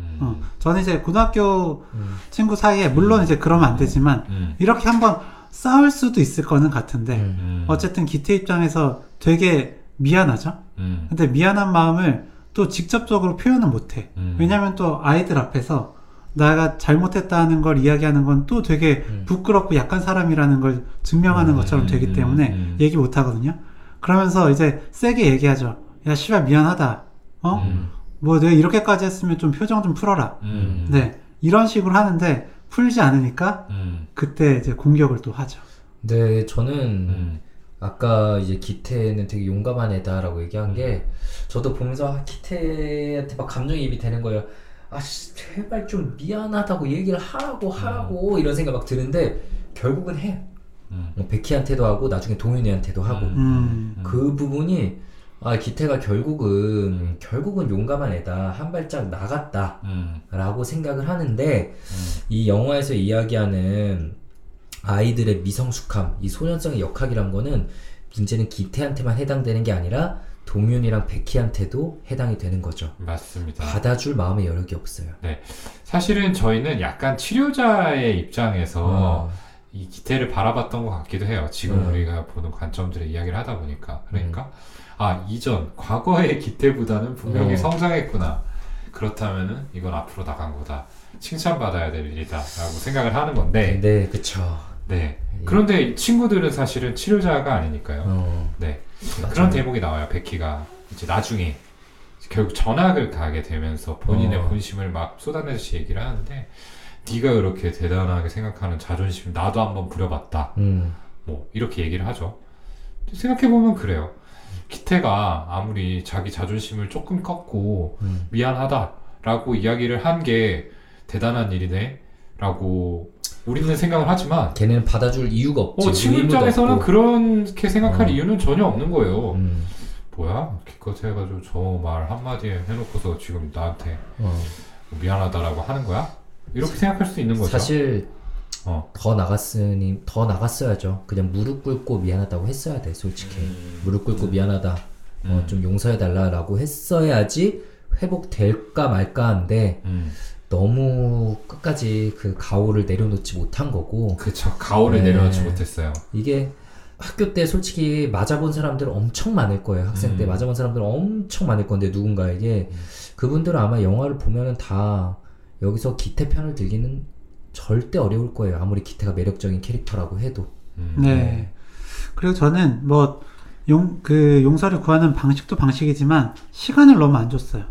음. 어, 저는 이제 고등학교 음. 친구 사이에 물론 이제 그러면 안 되지만 음. 이렇게 한번 싸울 수도 있을 거는 같은데 음. 음. 어쨌든 기태 입장에서 되게 미안하죠. 음. 근데 미안한 마음을 또 직접적으로 표현은 못해. 음. 왜냐면 또 아이들 앞에서 내가 잘못했다는 걸 이야기하는 건 또 되게 음. 부끄럽고 약한 사람이라는 걸 증명하는 음, 것처럼 되기 음, 때문에 음. 얘기 못 하거든요. 그러면서 이제 세게 얘기하죠. 야, 씨발 미안하다. 어? 음. 뭐 내가 이렇게까지 했으면 좀 표정 좀 풀어라. 음. 네. 이런 식으로 하는데 풀지 않으니까 음. 그때 이제 공격을 또 하죠. 네, 저는 음. 아까 이제 기태는 되게 용감한 애다라고 얘기한 게 저도 보면서 아, 기태한테 막 감정이입이 되는 거예요. 아, 씨, 제발 좀 미안하다고 얘기를 하라고 하라고 이런 생각 막 드는데 결국은 해. 음. 뭐 베키한테도 하고 나중에 동윤이한테도 하고 음. 그 부분이 아 기태가 결국은 결국은 용감한 애다 한 발짝 나갔다. 음. 라고 생각을 하는데 음. 이 영화에서 이야기하는 아이들의 미성숙함, 이 소년성의 역학이란 거는 문제는 기태한테만 해당되는 게 아니라 동윤이랑 베키한테도 해당이 되는 거죠. 맞습니다. 받아줄 마음의 여력이 없어요. 사실은 저희는 약간 치료자의 입장에서 어, 이 기태를 바라봤던 것 같기도 해요. 지금 음. 우리가 보는 관점들의 이야기를 하다 보니까. 그러니까, 아, 이전, 과거의 기태보다는 분명히 어. 성장했구나. 그렇다면은 이건 앞으로 나간 거다. 칭찬받아야 될 일이다. 라고 생각을 하는 건데, 네, 그쵸. 네. 그런데 친구들은 사실은 치료자가 아니니까요. 어, 네. 맞아요. 그런 대목이 나와요. 베키가 이제 나중에 결국 전학을 가게 되면서 본인의 어. 본심을 막 쏟아내듯이 얘기를 하는데 네가 그렇게 대단하게 생각하는 자존심 나도 한번 부려봤다. 음, 뭐 이렇게 얘기를 하죠. 생각해 보면 그래요. 기태가 아무리 자기 자존심을 조금 꺾고 음. 미안하다라고 이야기를 한 게 대단한 일이네라고 우리는 생각을 하지만 걔네는 받아줄 이유가 없지. 어, 친구 입장에서는. 그렇게 생각할 어. 이유는 전혀 없는 거예요. 음, 뭐야? 기껏 해가지고 저 말 한마디에 해놓고서 지금 나한테 어, 미안하다라고 하는 거야? 이렇게 생각할 수 있는 거죠. 사실 어. 더 나갔으니 더 나갔어야죠. 그냥 무릎 꿇고 미안하다고 했어야 돼, 솔직히. 음. 무릎 꿇고 미안하다. 어, 음. 좀 용서해 달라라고 했어야지 회복될까 말까 한데 음. 너무 끝까지 그 가오를 내려놓지 못한 거고 그쵸. 가오를 네. 내려놓지 못했어요. 이게 학교 때 솔직히 맞아본 사람들 엄청 많을 거예요. 학생 때 음. 맞아본 사람들 엄청 많을 건데 누군가에게 그분들은 아마 영화를 보면은 다 여기서 기태 편을 들기는 절대 어려울 거예요. 아무리 기태가 매력적인 캐릭터라고 해도. 음. 네. 그리고 저는 뭐, 용, 그 용서를 구하는 방식도 방식이지만 시간을 너무 안 줬어요.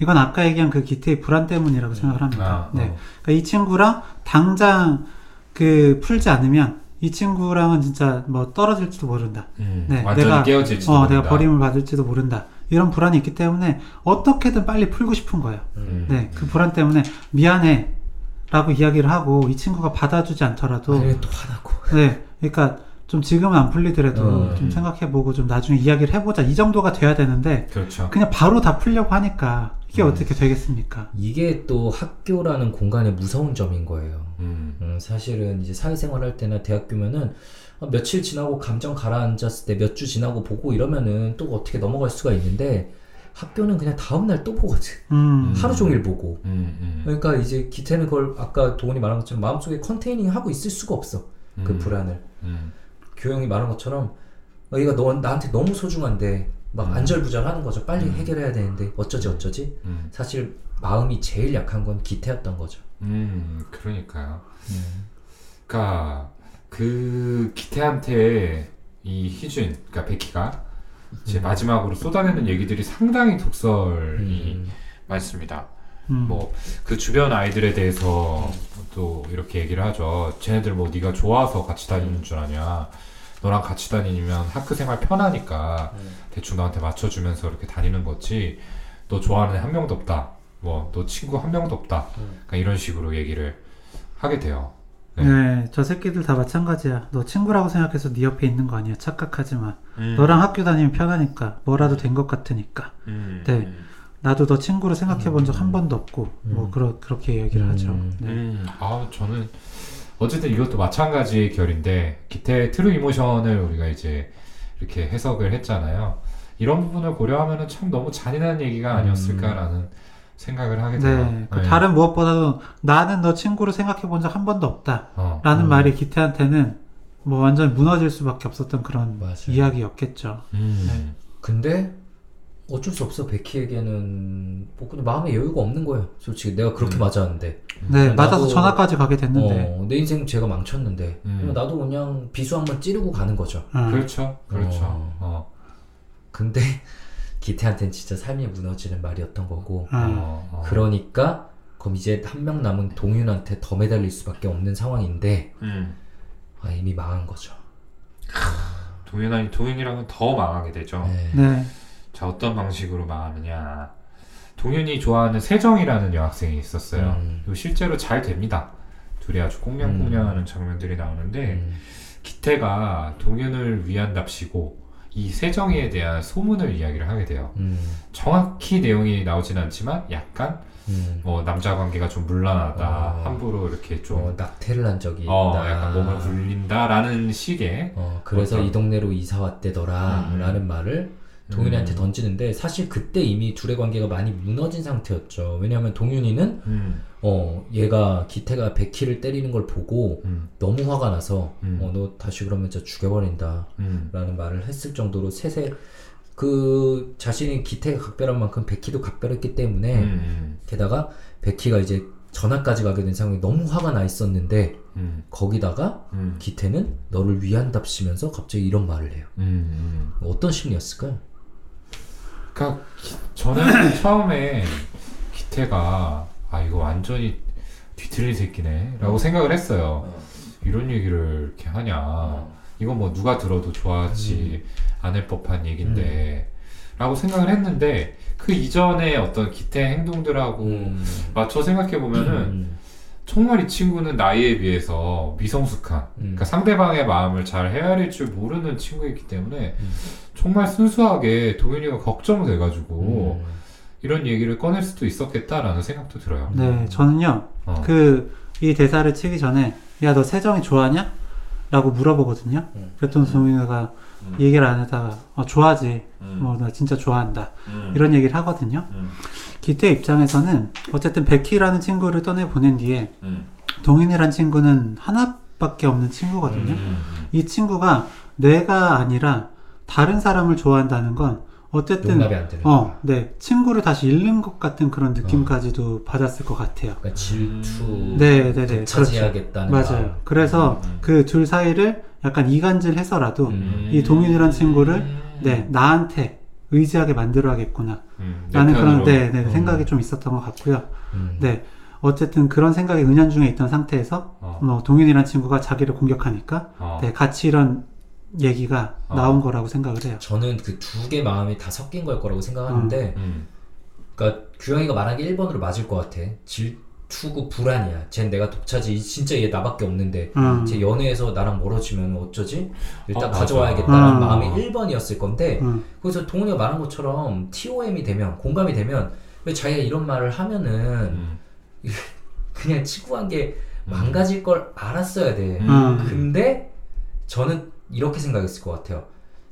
이건 아까 얘기한 그 기태의 불안 때문이라고 생각을 합니다. 아, 네. 어. 그러니까 이 친구랑 당장 그 풀지 않으면 이 친구랑은 진짜 뭐 떨어질지도 모른다. 음. 네, 완전히 내가- 깨어질지도 어, 모른다. 내가 버림을 받을지도 모른다. 이런 불안이 있기 때문에 어떻게든 빨리 풀고 싶은 거예요. 음. 네, 그 불안 때문에 미안해. 라고 이야기를 하고 이 친구가 받아주지 않더라도 아니면 또 화나고. 네, 그러니까 좀 지금은 안 풀리더라도 어, 좀 음. 생각해보고 좀 나중에 이야기를 해보자 이 정도가 돼야 되는데 그렇죠. 그냥 바로 다 풀려고 하니까 이게 음. 어떻게 되겠습니까? 이게 또 학교라는 공간의 무서운 점인 거예요. 음. 음, 사실은 이제 사회생활 할 때나 대학교면은 어, 며칠 지나고 감정 가라앉았을 때 몇 주 지나고 보고 이러면은 또 어떻게 넘어갈 수가 있는데 학교는 그냥 다음날 또 보거든. 음, 하루 종일 보고. 음. 음. 그러니까 이제 기태는 그걸 아까 도훈이 말한 것처럼 마음속에 컨테이닝 하고 있을 수가 없어. 그 음. 불안을. 음. 교영이 말한 것처럼 어, 얘가 너, 나한테 너무 소중한데 막 음. 안절부절 하는 거죠. 빨리 음. 해결해야 되는데 어쩌지 어쩌지. 음. 사실 마음이 제일 약한 건 기태였던 거죠. 음. 그러니까요. 그러니까 그 기태한테 이 희준, 그러니까 베키가 이제 음. 마지막으로 쏟아내는 얘기들이 상당히 독설이 음. 많습니다. 음, 뭐그 주변 아이들에 대해서 또 이렇게 얘기를 하죠. 쟤네들 뭐 네가 좋아서 같이 다니는 줄 아냐. 너랑 같이 다니면 학교 생활 편하니까 음. 대충 너한테 맞춰주면서 이렇게 다니는 거지. 너 좋아하는 애 한 명도 없다. 뭐 너 친구 한 명도 없다. 음. 그러니까 이런 식으로 얘기를 하게 돼요. 네. 네, 저 새끼들 다 마찬가지야. 너 친구라고 생각해서 네 옆에 있는 거 아니야. 착각하지 마. 음. 너랑 학교 다니면 편하니까. 뭐라도 된 것 같으니까. 음. 네. 나도 너 친구로 생각해 본 적 한 번도 없고. 뭐 음. 그러, 그렇게 얘기를 음. 하죠. 네. 음, 아 저는 어쨌든 이것도 마찬가지의 결인데 기태 true emotion을 우리가 이제 이렇게 해석을 했잖아요. 이런 부분을 고려하면은 참 너무 잔인한 얘기가 아니었을까라는 생각을 하게 돼요. 네, 그 다른 무엇보다도 나는 너 친구로 생각해 본 적 한 번도 없다. 어. 라는 음. 말이 기태한테는 뭐 완전 무너질 수밖에 없었던 그런 맞아요. 이야기였겠죠. 음. 네. 근데 어쩔 수 없어 베키에게는 뭐 그냥 마음의 여유가 없는 거예요. 솔직히 내가 그렇게 음. 맞았는데 네, 나도- 맞아서 전화까지 가게 됐는데. 어, 내 인생 제가 망쳤는데 음. 나도 그냥 비수 한 번 찌르고 가는 거죠. 어. 그렇죠, 그렇죠. 어. 어. 근데 기태한테는 진짜 삶이 무너지는 말이었던 거고 어. 어, 어. 그러니까 그럼 이제 한 명 남은 동윤한테 더 매달릴 수밖에 없는 상황인데 음. 아, 이미 망한 거죠. 동현아, 동현이랑은 더 망하게 되죠. 네. 네. 자 어떤 방식으로 망하느냐. 동현이 좋아하는 세정이라는 여학생이 있었어요. 음. 실제로 잘 됩니다. 둘이 아주 꽁냥꽁냥하는 장면들이 나오는데 음. 기태가 동현을 위한답시고 이 세정이에 대한 소문을 이야기를 하게 돼요. 음. 정확히 내용이 나오진 않지만 약간 음. 뭐 남자 관계가 좀 문란하다, 어. 함부로 이렇게 좀 어, 낙태를 한 적이 어, 있다. 약간 몸을 굴린다라는 식의 어, 그래서 어떤- 이 동네로 이사 왔대더라 음. 라는 말을 동윤이한테 음. 던지는데 사실 그때 이미 둘의 관계가 많이 무너진 상태였죠. 왜냐하면 동윤이는 음, 어 얘가 기태가 베키를 때리는 걸 보고 음, 너무 화가 나서 음. 어너 다시 그러면 진짜 죽여버린다 음, 라는 말을 했을 정도로 세세 그 자신이 기태가 각별한 만큼 베키도 각별했기 때문에 음, 게다가 베키가 이제 전학까지 가게 된 상황이 너무 화가 나 있었는데 음, 거기다가 음, 기태는 너를 위한답시면서 갑자기 이런 말을 해요. 음, 음. 어떤 심리였을까요? 그러니까 기- 저는 처음에 기태가 아 이거 완전히 뒤틀린 새끼네 라고 생각을 했어요. 이런 얘기를 이렇게 하냐? 이거 뭐 누가 들어도 좋아하지 않을 법한 얘긴데 라고 생각을 했는데 그 이전에 어떤 기태 행동들하고 음. 맞춰 생각해 보면은 음. 정말 이 친구는 나이에 비해서 미성숙한 음. 그러니까 상대방의 마음을 잘 헤아릴 줄 모르는 친구이기 때문에 음. 정말 순수하게 동현이가 걱정돼가지고 음. 이런 얘기를 꺼낼 수도 있었겠다라는 생각도 들어요. 네, 저는요. 어. 그 이 대사를 치기 전에 야 너 세정이 좋아하냐? 라고 물어보거든요. 음. 그랬더니 동윤이가 음. 얘기를 안 하다가 어, 좋아하지. 음. 뭐나 진짜 좋아한다. 음. 이런 얘기를 하거든요. 음. 기태 입장에서는 어쨌든 베키라는 친구를 떠내 보낸 뒤에 음. 동윤이란 친구는 하나밖에 없는 친구거든요. 음. 이 친구가 내가 아니라 다른 사람을 좋아한다는 건 어쨌든 용납이 안 되는. 어, 네 친구를 다시 잃는 것 같은 그런 느낌까지도 받았을 것 같아요. 그러니까 질투. 음. 네, 네, 네, 차지하겠다는 맞아요. 그래서 음. 그둘 사이를 약간 이간질해서라도 음. 이 동윤이란 친구를 음. 네 나한테 의지하게 만들어야겠구나 음. 내 라는 그런. 네, 네, 음. 생각이 좀 있었던 것 같고요. 음. 네 어쨌든 그런 생각이 은연중에 있던 상태에서 어. 뭐 동윤이란 친구가 자기를 공격하니까 어. 네 같이 이런 얘기가 어. 나온 거라고 생각을 해요. 저는 그 두 개 마음이 다 섞인 걸 거라고 생각하는데, 음. 그러니까 규영이가 말한 게 1번으로 맞을 것 같아. 질투고 불안이야. 쟨 내가 독차지. 진짜 얘 나밖에 없는데. 음. 제 연애에서 나랑 멀어지면 어쩌지? 일단 어. 가져와야겠다는 음. 마음이 1번이었을 건데, 음. 그래서 동훈이가 말한 것처럼 TOM이 되면, 공감이 되면, 왜 자기가 이런 말을 하면은, 음. 그냥 친구 관계 망가질 걸 알았어야 돼. 음. 근데 저는 이렇게 생각했을 것 같아요.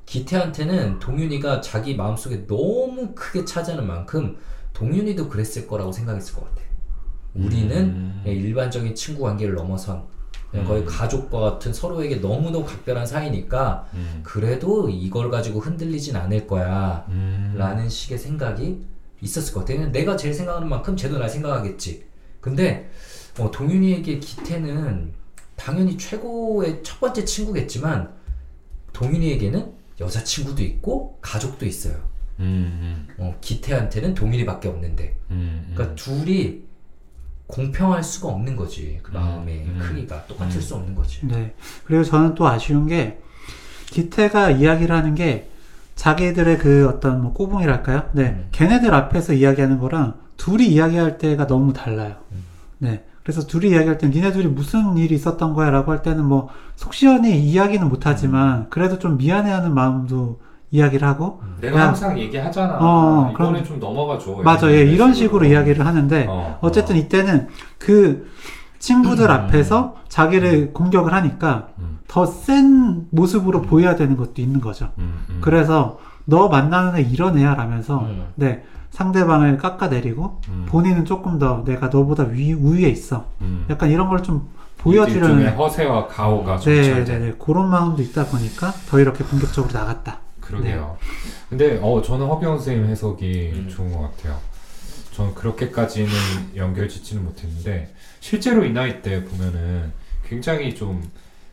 기태한테는 동윤이가 자기 마음속에 너무 크게 차지하는 만큼 동윤이도 그랬을 거라고 생각했을 것 같아. 우리는 음. 그냥 일반적인 친구 관계를 넘어선 그냥 거의 음. 가족과 같은 서로에게 너무너무 각별한 사이니까 음. 그래도 이걸 가지고 흔들리진 않을 거야 음. 라는 식의 생각이 있었을 것. 그냥 내가 제일 생각하는 만큼 쟤도 날 생각하겠지. 근데 어, 동윤이에게 기태는 당연히 최고의 첫 번째 친구겠지만 동윤이에게는 여자친구도 있고 가족도 있어요. 음. 어, 기태한테는 동윤이밖에 없는데 음. 그러니까 둘이 공평할 수가 없는 거지 그 음, 마음의 음. 크기가 똑같을 음. 수 없는 거지. 네. 그리고 저는 또 아쉬운 게 기태가 이야기를 하는 게 자기들의 그 어떤 뭐 꼬붕이랄까요? 네. 음. 걔네들 앞에서 이야기하는 거랑 둘이 이야기할 때가 너무 달라요. 음. 네. 그래서 둘이 이야기할 때 니네 둘이 무슨 일이 있었던 거야 라고 할 때는 뭐 속 시원히 이야기는 못하지만 그래도 좀 미안해하는 마음도 이야기를 하고 내가 야. 항상 얘기하잖아. 어, 이거는 그럼- 좀 넘어가 줘. 맞아 예 이런 식으로 이야기를 하는데 어, 어쨌든 어. 이때는 그 친구들 음. 앞에서 자기를 공격을 하니까 음. 더센 모습으로 보여야 되는 것도 있는 거죠. 음, 음. 그래서 너 만나는 애 이런 애야 라면서 음. 네 상대방을 깎아내리고 음. 본인은 조금 더 내가 너보다 위, 우위에 있어. 음. 약간 이런 걸 좀 보여주려는 허세와 가오가 좀 네, 잘 네, 돼. 네, 그런 마음도 있다 보니까 더 이렇게 공격적으로 나갔다. 그러게요. 근데 어 저는 허경 선생님 해석이 음. 좋은 것 같아요. 저는 그렇게까지는 연결 짓지는 못했는데 실제로 이 나이 때 보면은 굉장히 좀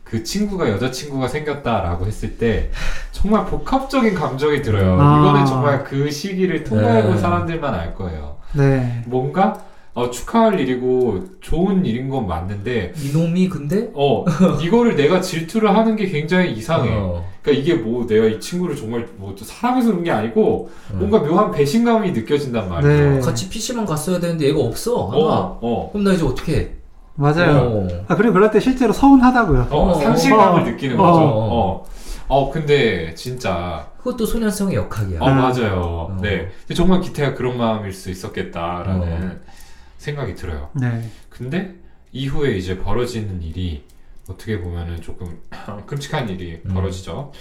그 친구가 여자친구가 생겼다라고 했을 때 정말 복합적인 감정이 들어요. 아. 이거는 정말 그 시기를 통과해본 네. 사람들만 알 거예요. 네. 뭔가 어, 축하할 일이고 좋은 일인 건 맞는데 이놈이 근데 어 이거를 내가 질투를 하는 게 굉장히 이상해. 어, 그러니까 이게 뭐 내가 이 친구를 정말 뭐또 사랑해서 그런 게 아니고 어. 뭔가 묘한 배신감이 느껴진단 말이에요. 네. 같이 PC방 갔어야 되는데 얘가 없어. 어, 어, 그럼 나 이제 어떻게 해? 맞아요. 어. 아 그리고 그럴 때 실제로 서운하다고요. 어, 어, 상실감을 어, 느끼는 어, 거죠. 어. 어, 어, 근데 진짜 그것도 소년성의 역학이야. 어 음. 맞아요. 어. 네, 근데 정말 기태가 그런 마음일 수 있었겠다라는 생각이 들어요. 네. 근데 이후에 이제 벌어지는 일이 어떻게 보면은 조금 끔찍한 일이 음. 벌어지죠.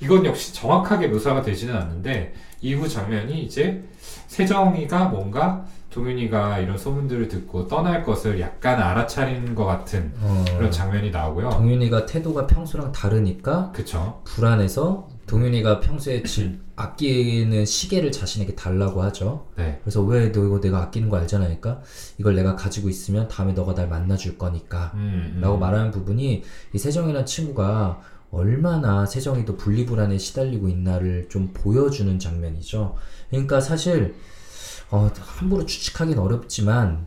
이건 역시 정확하게 묘사가 되지는 않는데 이후 장면이 이제 세정이가 뭔가 동윤이가 이런 소문들을 듣고 떠날 것을 약간 알아차리는 것 같은 어. 그런 장면이 나오고요. 동윤이가 태도가 평소랑 다르니까 그쵸? 불안해서 동윤이가 평소에 지, 아끼는 시계를 자신에게 달라고 하죠. 네. 그래서 왜 너 이거 내가 아끼는 거 알잖아. 그러니까 이걸 내가 가지고 있으면 다음에 너가 날 만나줄 거니까. 음, 음. 라고 말하는 부분이 이 세정이라는 친구가 얼마나 세정이도 분리불안에 시달리고 있나를 좀 보여주는 장면이죠. 그러니까 사실 어, 함부로 추측하기는 어렵지만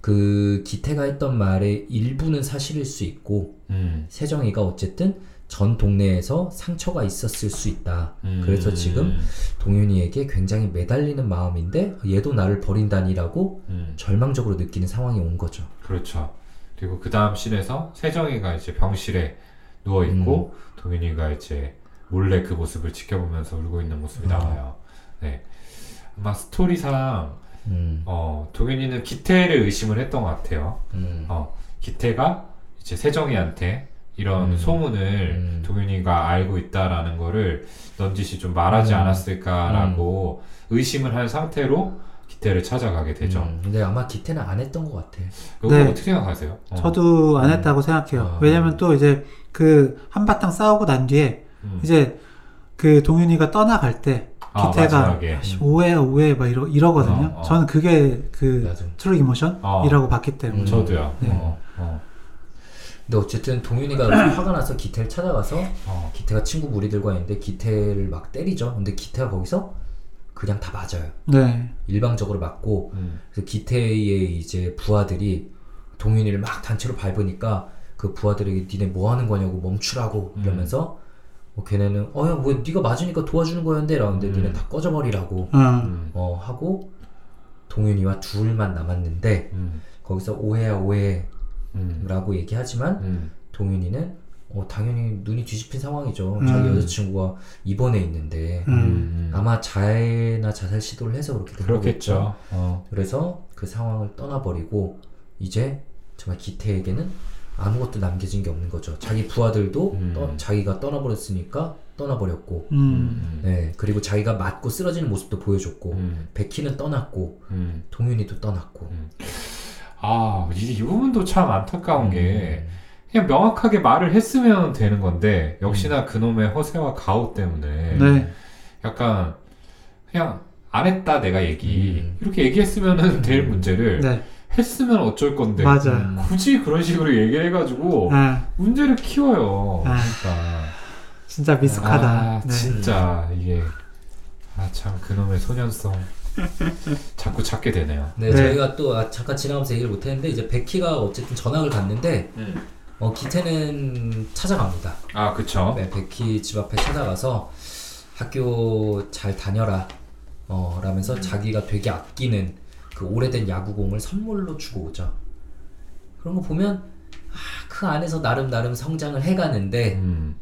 그 기태가 했던 말의 일부는 사실일 수 있고 음, 세정이가 어쨌든 전 동네에서 상처가 있었을 수 있다. 음. 그래서 지금 동윤이에게 굉장히 매달리는 마음인데 얘도 나를 버린다니라고 음, 절망적으로 느끼는 상황이 온 거죠. 그렇죠. 그리고 그 다음 씬에서 세정이가 이제 병실에 누워 있고 음. 동윤이가 이제 몰래 그 모습을 지켜보면서 울고 있는 모습이 어. 나와요. 네. 아마 스토리상 음, 어, 동현이는 기태를 의심을 했던 것 같아요. 음, 어, 기태가 이제 세정이한테 이런 음. 소문을 음. 동현이가 알고 있다라는 거를 넌지시 좀 말하지 음. 않았을까라고 의심을 한 상태로 기태를 찾아가게 되죠. 음, 근데 아마 기태는 안 했던 것 같아. 이거 네. 어떻게 생각하세요? 어. 저도 안 했다고 생각해요. 아. 왜냐면 또 이제 그 한바탕 싸우고 난 뒤에 음. 이제 그 동윤이가 떠나갈 때 아, 기태가 마지막에. 씨, 오해야 오해 막 이러, 이러거든요. 어, 어. 저는 그게 그. true emotion이라고 봤기 때문에. 음. 저도요. 네. 어, 어, 근데 어쨌든 동윤이가 화가 나서 기태를 찾아가서 어. 기태가 친구 무리들과 있는데 기태를 막 때리죠. 근데 기태가 거기서 그냥 다 맞아요. 네. 일방적으로 맞고 음. 그래서 기태의 이제 부하들이 동윤이를 막 단체로 밟으니까 그 부하들에게 니네 뭐 하는 거냐고 멈추라고 음. 이러면서 뭐 걔네는 어야 뭐 네가 맞으니까 도와주는 거였는데 라는데 음. 니네 다 꺼져버리라고 어. 음. 어 하고 동윤이와 둘만 남았는데 음. 거기서 오해야 오해라고 음. 얘기하지만 음. 동윤이는 어 당연히 눈이 뒤집힌 상황이죠 음. 자기 여자친구가 입원해 있는데 음. 음. 아마 자해나 자살 시도를 해서 그렇게 된 그렇겠죠. 어. 그래서 그 상황을 떠나버리고 이제 정말 기태에게는 아무것도 남겨진 게 없는 거죠. 자기 부하들도 음. 떠- 자기가 떠나버렸으니까 떠나버렸고, 음. 음. 네 그리고 자기가 맞고 쓰러지는 모습도 보여줬고, 음. 백희는 떠났고, 음. 동윤이도 떠났고. 음. 아, 이, 이 부분도 참 안타까운 게 음. 그냥 명확하게 말을 했으면 되는 건데 역시나 그놈의 허세와 가오 때문에 네. 약간 그냥 안 했다 내가 얘기 음. 이렇게 얘기했으면 될 음. 문제를 네. 했으면 어쩔 건데 맞아요. 음. 굳이 그런 식으로 얘기를 해가지고 네. 문제를 키워요. 아. 그러니까 진짜 미숙하다. 아, 네. 진짜 이게 아 참 그놈의 소년성 자꾸 찾게 되네요. 네, 네. 저희가 또 아, 잠깐 지나가면서 얘기를 못했는데 이제 백희가 어쨌든 전학을 갔는데 어, 기태는 찾아갑니다. 아 그쵸. 네, 백희 집 앞에 찾아가서 학교 잘 다녀라. 어, 라면서 자기가 되게 아끼는 그 오래된 야구공을 선물로 주고 오죠. 그런 거 보면 아, 그 안에서 나름 나름 성장을 해가는데 음,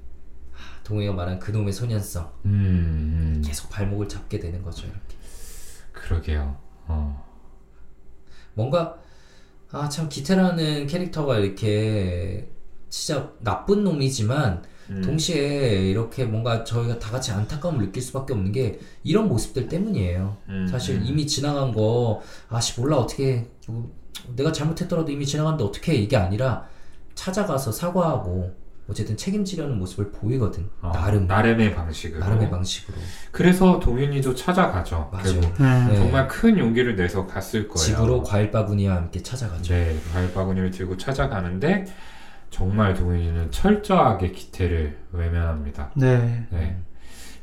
동우이가 말한 그놈의 소년성 음, 음, 계속 발목을 잡게 되는 거죠. 이렇게. 그러게요. 어. 뭔가 아 참 기태라는 캐릭터가 이렇게 진짜 나쁜 놈이지만 음. 동시에 이렇게 뭔가 저희가 다 같이 안타까움을 느낄 수밖에 없는 게 이런 모습들 때문이에요. 음, 사실 음. 이미 지나간 거 아씨 몰라 어떻게 뭐, 내가 잘못했더라도 이미 지나갔는데 어떻게 이게 아니라 찾아가서 사과하고 어쨌든 책임지려는 모습을 보이거든. 어, 나름 나름의 방식으로. 나름의 방식으로. 그래서 동윤이도 찾아가죠. 맞아요. 결국 네. 네. 정말 큰 용기를 내서 갔을 거예요. 집으로 과일 바구니와 함께 찾아가죠. 네, 과일 바구니를 들고 찾아가는데 정말 동윤이는 철저하게 기태를 외면합니다. 네. 네.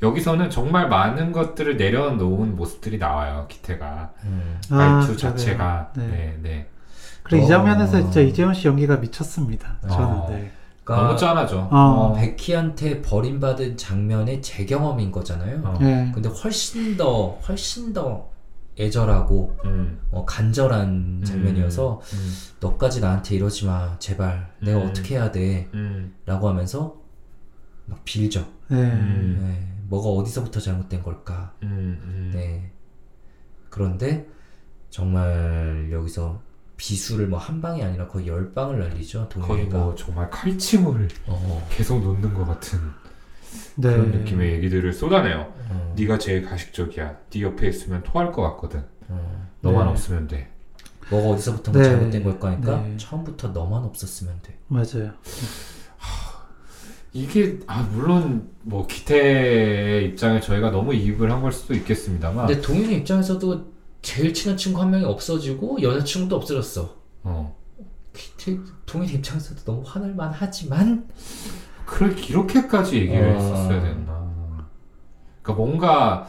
여기서는 정말 많은 것들을 내려놓은 모습들이 나와요. 기태가 음. 아, 말투 그러게요. 자체가 네. 네, 네. 그리고 이 어. 장면에서 진짜 이재훈 씨 연기가 미쳤습니다. 저는. 어. 네. 그러니까 너무 짠하죠. 어. 백희한테 버림받은 장면의 재경험인 거잖아요. 어. 네. 근데 훨씬 더 훨씬 더 애절하고 음, 어, 간절한 장면이어서 음, 너까지 나한테 이러지 마 제발 내가 음. 어떻게 해야 돼라고 음, 하면서 막 빌죠. 네. 음. 네, 뭐가 어디서부터 잘못된 걸까? 음, 음. 네. 그런데 정말 여기서 비수를 뭐 한 방이 아니라 거의 열 방을 날리죠. 거의 동현이가. 뭐 정말 칼침을 어, 계속 놓는 것 같은 네. 그런 느낌의 얘기들을 쏟아내요. 어, 네가 제일 가식적이야. 네 옆에 있으면 토할 것 같거든. 어. 너만 네. 없으면 돼. 뭐가 어디서부터 뭐 네. 잘못된 걸까 하니까 네. 처음부터 너만 없었으면 돼. 맞아요. 이게 아 물론 뭐 기태의 입장에 저희가 너무 이입을 한 걸 수도 있겠습니다만 근데 동윤이 입장에서도 제일 친한 친구 한 명이 없어지고 여자친구도 없어졌어. 어 키- 동윤이 입장에서도 너무 화날만 하지만 그걸 이렇게까지 얘기를 어. 했었어야 됐나 그러니까 뭔가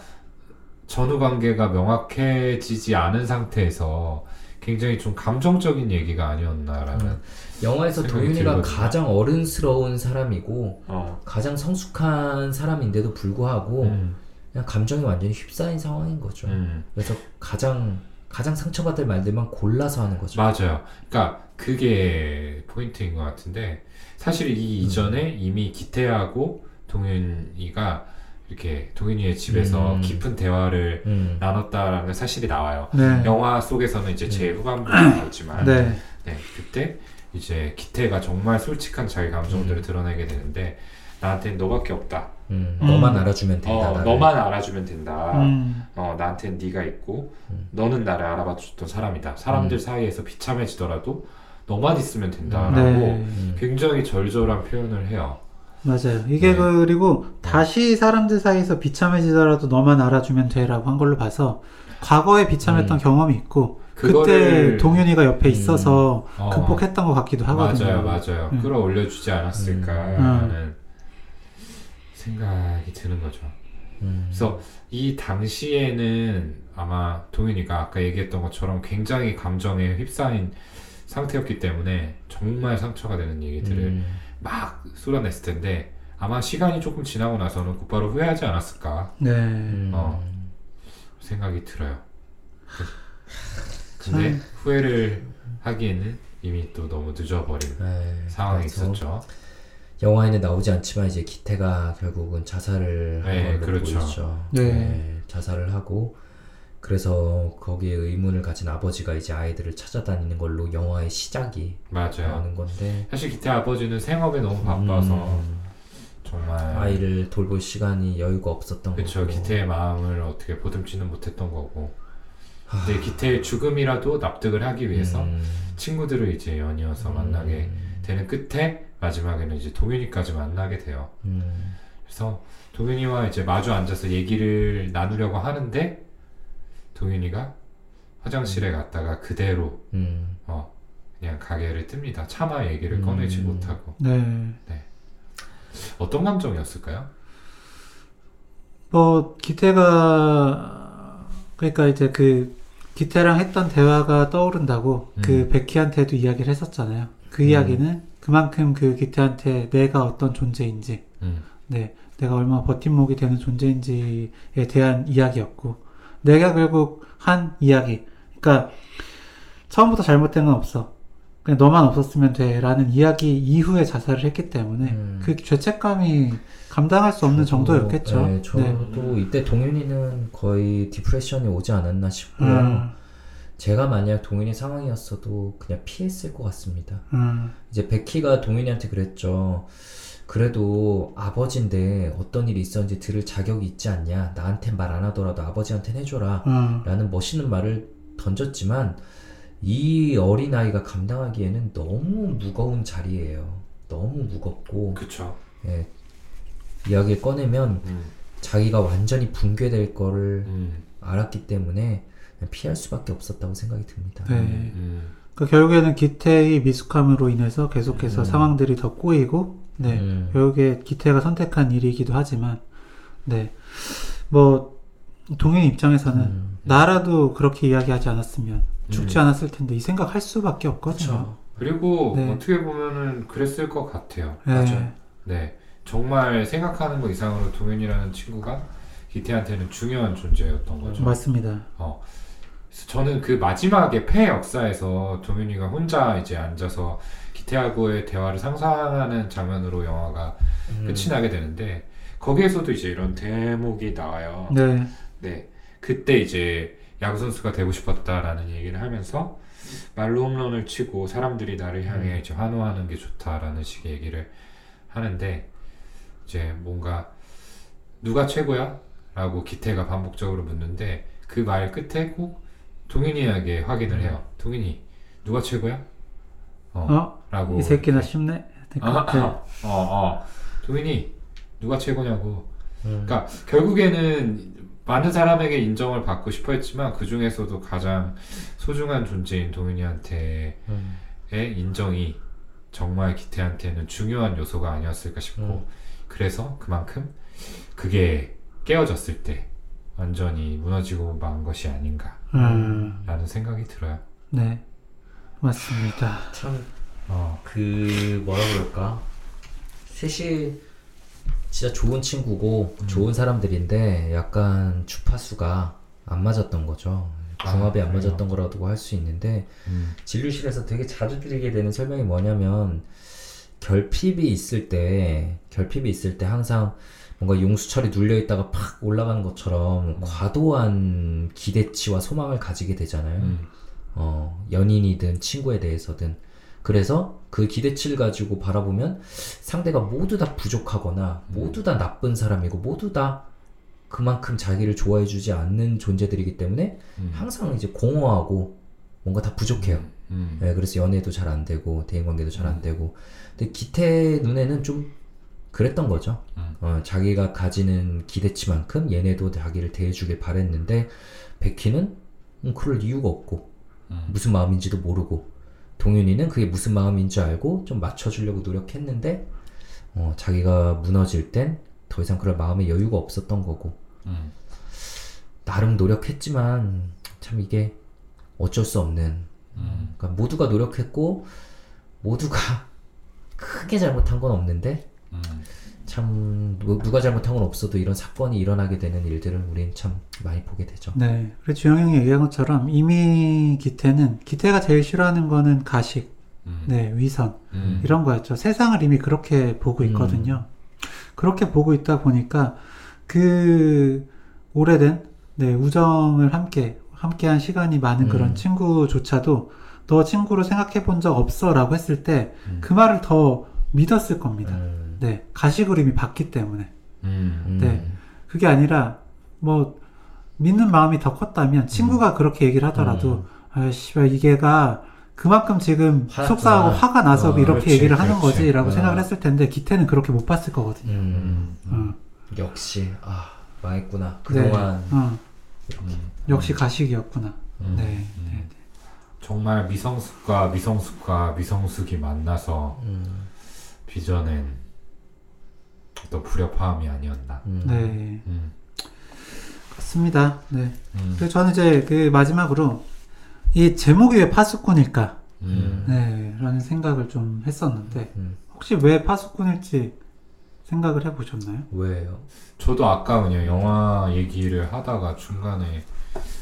전후 관계가 명확해지지 않은 상태에서 굉장히 좀 감정적인 얘기가 아니었나라는 음. 영화에서 들거든요. 가장 어른스러운 사람이고 어 가장 성숙한 사람인데도 불구하고 음, 그냥 감정이 완전히 휩싸인 상황인 거죠. 음. 그래서 가장 가장 상처받을 말들만 골라서 하는 거죠. 맞아요. 그러니까 그게 포인트인 것 같은데 사실 이 이전에 이미 기태하고 동윤이가 이렇게 동윤이의 집에서 음. 깊은 대화를 음. 나눴다라는 사실이 나와요. 네. 영화 속에서는 이제 제일 후반부에 나오지만 네. 네, 그때 이제 기태가 정말 솔직한 자기 감정들을 드러내게 되는데 나한테는 너밖에 없다. 음. 음. 너만 알아주면 된다. 어, 나를. 너만 알아주면 된다. 음. 어, 나한테는 네가 있고 음. 너는 나를 알아봐 줬던 사람이다. 사람들 음. 사이에서 비참해지더라도 너만 있으면 된다라고 네. 음. 굉장히 절절한 표현을 해요. 맞아요. 이게 네. 그리고 다시 사람들 사이에서 비참해지더라도 너만 알아주면 돼라고 한 걸로 봐서 과거에 비참했던 음. 경험이 있고 그때 그거를 동윤이가 옆에 음. 있어서 어, 극복했던 것 같기도 하거든요. 맞아요, 맞아요. 음. 끌어올려주지 않았을까라는 생각이 드는 거죠. 음. 그래서 이 당시에는 아마 동윤이가 아까 얘기했던 것처럼 굉장히 감정에 휩싸인 상태였기 때문에 정말 상처가 되는 얘기들을 음. 막 쏟아냈을 텐데 아마 시간이 조금 지나고 나서는 곧바로 후회하지 않았을까 네. 음. 어. 생각이 들어요. 그- 근데 참. 후회를 하기에는 이미 또 너무 늦어버린 네, 상황이 그래서 있었죠. 영화에는 나오지 않지만 이제 기태가 결국은 자살을 한 네, 걸로 그렇죠. 보이죠. 네. 자살을 하고 그래서 거기에 의문을 가진 아버지가 이제 아이들을 찾아다니는 걸로 영화의 시작이 맞아요. 나오는 건데. 사실 기태 아버지는 생업에 너무 바빠서 음, 정말 아이를 돌볼 시간이 여유가 없었던 그쵸 거고. 기태의 마음을 어떻게 보듬지는 못했던 거고. 하, 근데 기태의 죽음이라도 납득을 하기 위해서 음, 친구들을 이제 연이어서 만나게 음, 되는 끝에 마지막에는 이제 동윤이까지 만나게 돼요. 음, 그래서 동윤이와 이제 마주 앉아서 얘기를 나누려고 하는데 동윤이가 화장실에 갔다가 그대로 음, 어 그냥 가게를 뜹니다. 차마 얘기를 음. 꺼내지 못하고 네. 어떤 감정이었을까요? 뭐 기태가 그러니까 이제 그 기태랑 했던 대화가 떠오른다고 음. 그 베키한테도 이야기를 했었잖아요. 그 음. 이야기는 그만큼 그 기태한테 내가 어떤 존재인지, 음, 네, 내가 얼마나 버팀목이 되는 존재인지에 대한 이야기였고, 내가 결국 한 이야기, 그러니까 처음부터 잘못된 건 없어. 그냥 너만 없었으면 돼라는 이야기 이후에 자살을 했기 때문에 음. 그 죄책감이 감당할 수 없는 저도, 정도였겠죠. 네, 저도 이때 동윤이는 거의 디프레션이 오지 않았나 싶고요. 음, 제가 만약 동윤이 상황이었어도 그냥 피했을 것 같습니다. 음, 이제 베키가 동윤이한테 그랬죠. 그래도 아버지인데 어떤 일이 있었는지 들을 자격이 있지 않냐. 나한테 말안 하더라도 아버지한테 해줘라. 음, 라는 멋있는 말을 던졌지만 이 어린아이가 감당하기에는 너무 무거운 자리예요. 너무 무겁고 그쵸. 예, 이야기를 꺼내면 음, 자기가 완전히 붕괴될 거를 음, 알았기 때문에 피할 수밖에 없었다고 생각이 듭니다. 네. 음, 그 결국에는 기태의 미숙함으로 인해서 계속해서 음. 상황들이 더 꼬이고, 네, 음. 결국에 기태가 선택한 일이기도 하지만, 네, 뭐 동현 입장에서는 음. 나라도 그렇게 이야기하지 않았으면 죽지 음. 않았을 텐데 이 생각 할 수밖에 없거든요. 그리고 네. 어떻게 보면은 그랬을 것 같아요. 네. 네. 정말 생각하는 것 이상으로 동현이라는 친구가 기태한테는 중요한 존재였던 거죠. 맞습니다. 어. 저는 그 마지막에 폐 역사에서 동현이가 혼자 이제 앉아서 기태하고의 대화를 상상하는 장면으로 영화가 음. 끝이 나게 되는데 거기에서도 이제 이런 대목이 나와요. 네, 네. 그때 이제 야구 선수가 되고 싶었다라는 얘기를 하면서 말로 홈런을 치고 사람들이 나를 향해 이제 환호하는 게 좋다라는 식의 얘기를 하는데 이제 뭔가 누가 최고야? 라고 기태가 반복적으로 묻는데 그 말 끝에 꼭 동윤이에게 확인을 해요. 동윤이 누가 최고야? 어, 어, 라고 이 새끼나. 쉽네. 아, 네. 어, 어. 동윤이 누가 최고냐고 음. 그러니까 결국에는 많은 사람에게 인정을 받고 싶어 했지만 그 중에서도 가장 소중한 존재인 동윤이한테의 음. 인정이 정말 기태한테는 중요한 요소가 아니었을까 싶고 음. 그래서 그만큼 그게 깨어졌을 때 완전히 무너지고 만 것이 아닌가라는 음, 생각이 들어요. 네, 맞습니다. 참 어, 그 뭐라 그럴까 셋이 진짜 좋은 친구고 음. 좋은 사람들인데 약간 주파수가 안 맞았던 거죠. 궁합이 아, 안? 맞았던 거라고 할 수 있는데 음, 진료실에서 되게 자주 드리게 되는 설명이 뭐냐면 결핍이 있을 때 결핍이 있을 때 항상 뭔가 용수철이 눌려 있다가 팍 올라가는 것처럼 과도한 기대치와 소망을 가지게 되잖아요. 음. 어, 연인이든 친구에 대해서든. 그래서 그 기대치를 가지고 바라보면 상대가 모두 다 부족하거나 모두 다 나쁜 사람이고 모두 다 그만큼 자기를 좋아해 주지 않는 존재들이기 때문에 음. 항상 이제 공허하고 뭔가 다 부족해요. 음. 네, 그래서 연애도 잘 안 되고 대인 관계도 잘안 되고. 근데 기태 눈에는 좀 그랬던 거죠. 음. 어, 자기가 가지는 기대치만큼 얘네도 자기를 대해주길 바랬는데 백희는 음, 그럴 이유가 없고 음. 무슨 마음인지도 모르고 동윤이는 그게 무슨 마음인 줄 알고 좀 맞춰주려고 노력했는데 어, 자기가 무너질 땐 더 이상 그럴 마음의 여유가 없었던 거고 음. 나름 노력했지만 참 이게 어쩔 수 없는 음. 그러니까 모두가 노력했고 모두가 크게 잘못한 건 없는데 음. 참 누- 누가 잘못한 건 없어도 이런 사건이 일어나게 되는 일들을 우린 참 많이 보게 되죠. 네. 그리고 주영 형이 얘기한 것처럼 이미 기태는 기태가 제일 싫어하는 거는 가식, 음. 네, 위선 음. 이런 거였죠. 세상을 이미 그렇게 보고 있거든요. 그렇게 보고 있다 보니까 그 오래된 네, 우정을 함께 함께한 시간이 많은 음. 그런 친구조차도 너 친구로 생각해 본 적 없어라고 했을 때그 음. 말을 더 믿었을 겁니다. 음, 네, 가식으로 이미 봤기 때문에 음. 음, 네. 그게 아니라 뭐 믿는 마음이 더 컸다면 친구가 그렇게 얘기를 하더라도 아 씨발 이게가 그만큼 지금 화났구나. 속상하고 화가 나서 어, 이렇게 그렇지, 얘기를 하는 그렇지. 거지라고 어. 생각을 했을 텐데 기태는 그렇게 못 봤을 거거든요. 음, 어. 역시 아 망했구나 그동안 네. 어. 음. 역시 가식이었구나. 음. 네. 음. 네. 정말 미성숙과 미성숙과 미성숙이 만나서 음, 빚어낸 어떤 불협화음이 아니었나. 음, 네. 음. 맞습니다. 네. 음. 그래서 저는 이제 그 마지막으로 이 제목이 왜 파수꾼일까? 음. 네. 라는 생각을 좀 했었는데 음. 혹시 왜 파수꾼일지 생각을 해보셨나요? 왜요? 저도 아까 그냥 영화 얘기를 하다가 중간에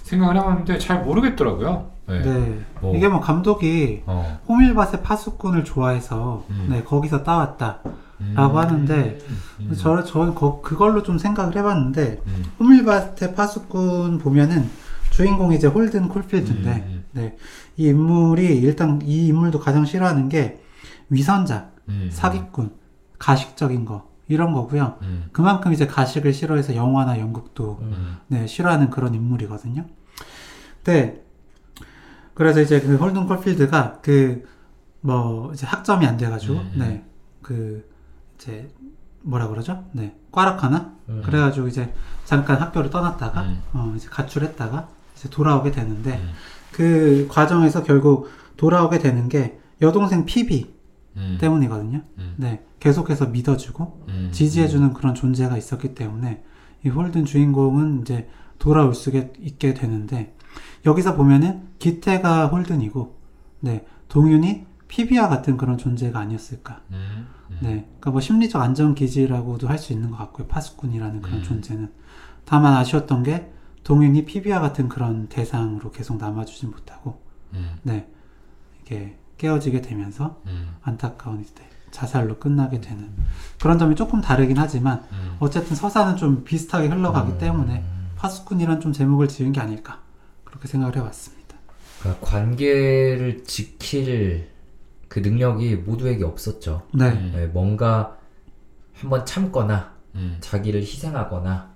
생각을 해봤는데 잘 모르겠더라고요. 네. 네. 뭐, 이게 뭐 감독이 어. 호밀밭의 파수꾼을 좋아해서 음. 네 거기서 따왔다. 음. 라고 하는데 음. 저 저는 거- 그걸로 좀 생각을 해봤는데 음. 호밀밭의 파수꾼 보면은 주인공이 이제 홀든 콜필드인데 음. 네. 이 인물이 일단 이 인물도 가장 싫어하는 게 위선자, 음. 사기꾼, 가식적인 거 이런 거고요. 음. 그만큼 이제 가식을 싫어해서 영화나 연극도 음. 네, 싫어하는 그런 인물이거든요. 네. 그래서 이제 그 홀든 콜필드가 그 뭐 이제 학점이 안 돼가지고 음. 네그 이제 뭐라 그러죠? 네 꽈락하나? 음. 그래가지고 이제 잠깐 학교를 떠났다가 음. 어 이제 가출했다가 이제 돌아오게 되는데 음. 그 과정에서 결국 돌아오게 되는 게 여동생 피비 음. 때문이거든요. 음. 네 계속해서 믿어주고 음. 지지해주는 그런 존재가 있었기 때문에 이 홀든 주인공은 이제 돌아올 수 있게 되는데 여기서 보면은 기태가 홀든이고 네 동윤이 피비와 같은 그런 존재가 아니었을까. 네 그러니까 뭐 심리적 안정 기지라고도 할 수 있는 것 같고요 파수꾼이라는 그런 음. 존재는 다만 아쉬웠던 게 동윤이 피비와 같은 그런 대상으로 계속 남아주진 못하고 음. 네 이게 깨어지게 되면서 음. 안타까운 이제 자살로 끝나게 되는 그런 점이 조금 다르긴 하지만 음. 어쨌든 서사는 좀 비슷하게 흘러가기 음. 때문에 파수꾼이란 좀 제목을 지은 게 아닐까 그렇게 생각을 해봤습니다. 그러니까 관계를 지킬 그 능력이 모두에게 없었죠. 네, 음. 네, 뭔가 한번 참거나 음. 자기를 희생하거나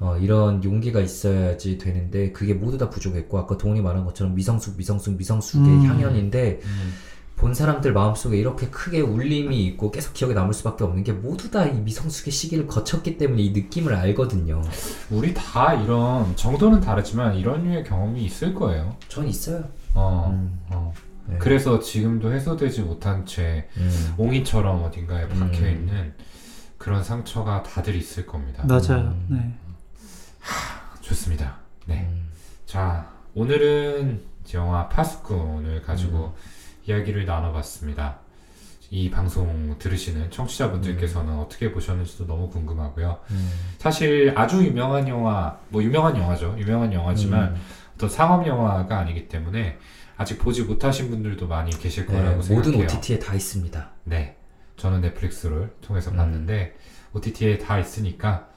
어, 이런 용기가 있어야지 되는데 그게 모두 다 부족했고 아까 동훈이 말한 것처럼 미성숙 미성숙 미성숙의 음. 향연인데 음. 본 사람들 마음속에 이렇게 크게 울림이 있고 계속 기억에 남을 수밖에 없는 게 모두 다 이 미성숙의 시기를 거쳤기 때문에 이 느낌을 알거든요. 우리 다 이런 정도는 다르지만 이런 류의 경험이 있을 거예요. 전 있어요. 어. 음. 어. 네. 그래서 지금도 해소되지 못한 채 음. 옹이처럼 어딘가에 박혀 음. 있는 그런 상처가 다들 있을 겁니다. 맞아요. 음. 네, 좋습니다. 네. 음. 자, 오늘은 영화 파수꾼을 가지고 음. 이야기를 나눠봤습니다. 이 방송 들으시는 청취자분들께서는 어떻게 보셨는지도 너무 궁금하고요. 음. 사실 아주 유명한 영화, 뭐 유명한 영화죠. 유명한 영화지만 음. 어떤 상업 영화가 아니기 때문에 아직 보지 못하신 분들도 많이 계실 네, 거라고 모든 생각해요. OTT에 다 있습니다. 네, 저는 넷플릭스를 통해서 음. 봤는데 OTT에 다 있으니까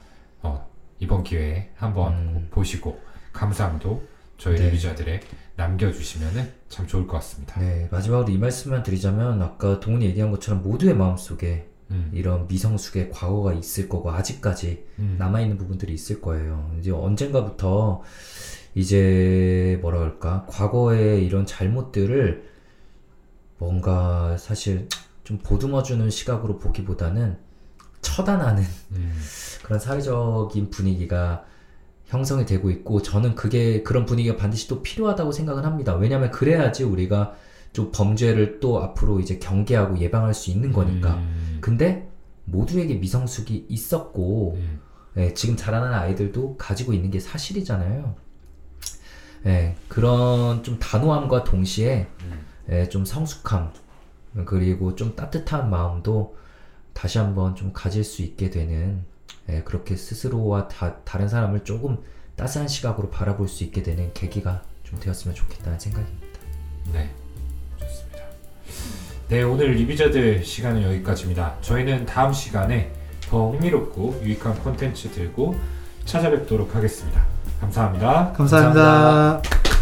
어, 이번 기회에 한번 음. 꼭 보시고 감상도 저희 네. 리뷰자들에 남겨주시면 참 좋을 것 같습니다. 네, 마지막으로 이 말씀만 드리자면 아까 동훈이 얘기한 것처럼 모두의 마음속에 음, 이런 미성숙의 과거가 있을 거고 아직까지 음, 남아있는 부분들이 있을 거예요. 이제 언젠가부터 이제 뭐라 그럴까 과거의 이런 잘못들을 뭔가 사실 좀 보듬어주는 시각으로 보기보다는 처단하는 음, 그런 사회적인 분위기가 형성이 되고 있고 저는 그게 그런 분위기가 반드시 또 필요하다고 생각을 합니다. 왜냐하면 그래야지 우리가 좀 범죄를 또 앞으로 이제 경계하고 예방할 수 있는 거니까. 음, 근데 모두에게 미성숙이 있었고 음, 예, 지금 자라나는 아이들도 가지고 있는 게 사실이잖아요. 예, 그런 좀 단호함과 동시에 음. 예, 좀 성숙함 그리고 좀 따뜻한 마음도 다시 한번 좀 가질 수 있게 되는 예, 그렇게 스스로와 다, 다른 사람을 조금 따스한 시각으로 바라볼 수 있게 되는 계기가 좀 되었으면 좋겠다는 생각입니다. 네, 좋습니다. 네, 오늘 리뷰자들 시간은 여기까지입니다. 저희는 다음 시간에 더 흥미롭고 유익한 콘텐츠 들고 찾아뵙도록 하겠습니다. 감사합니다. 감사합니다. 감사합니다.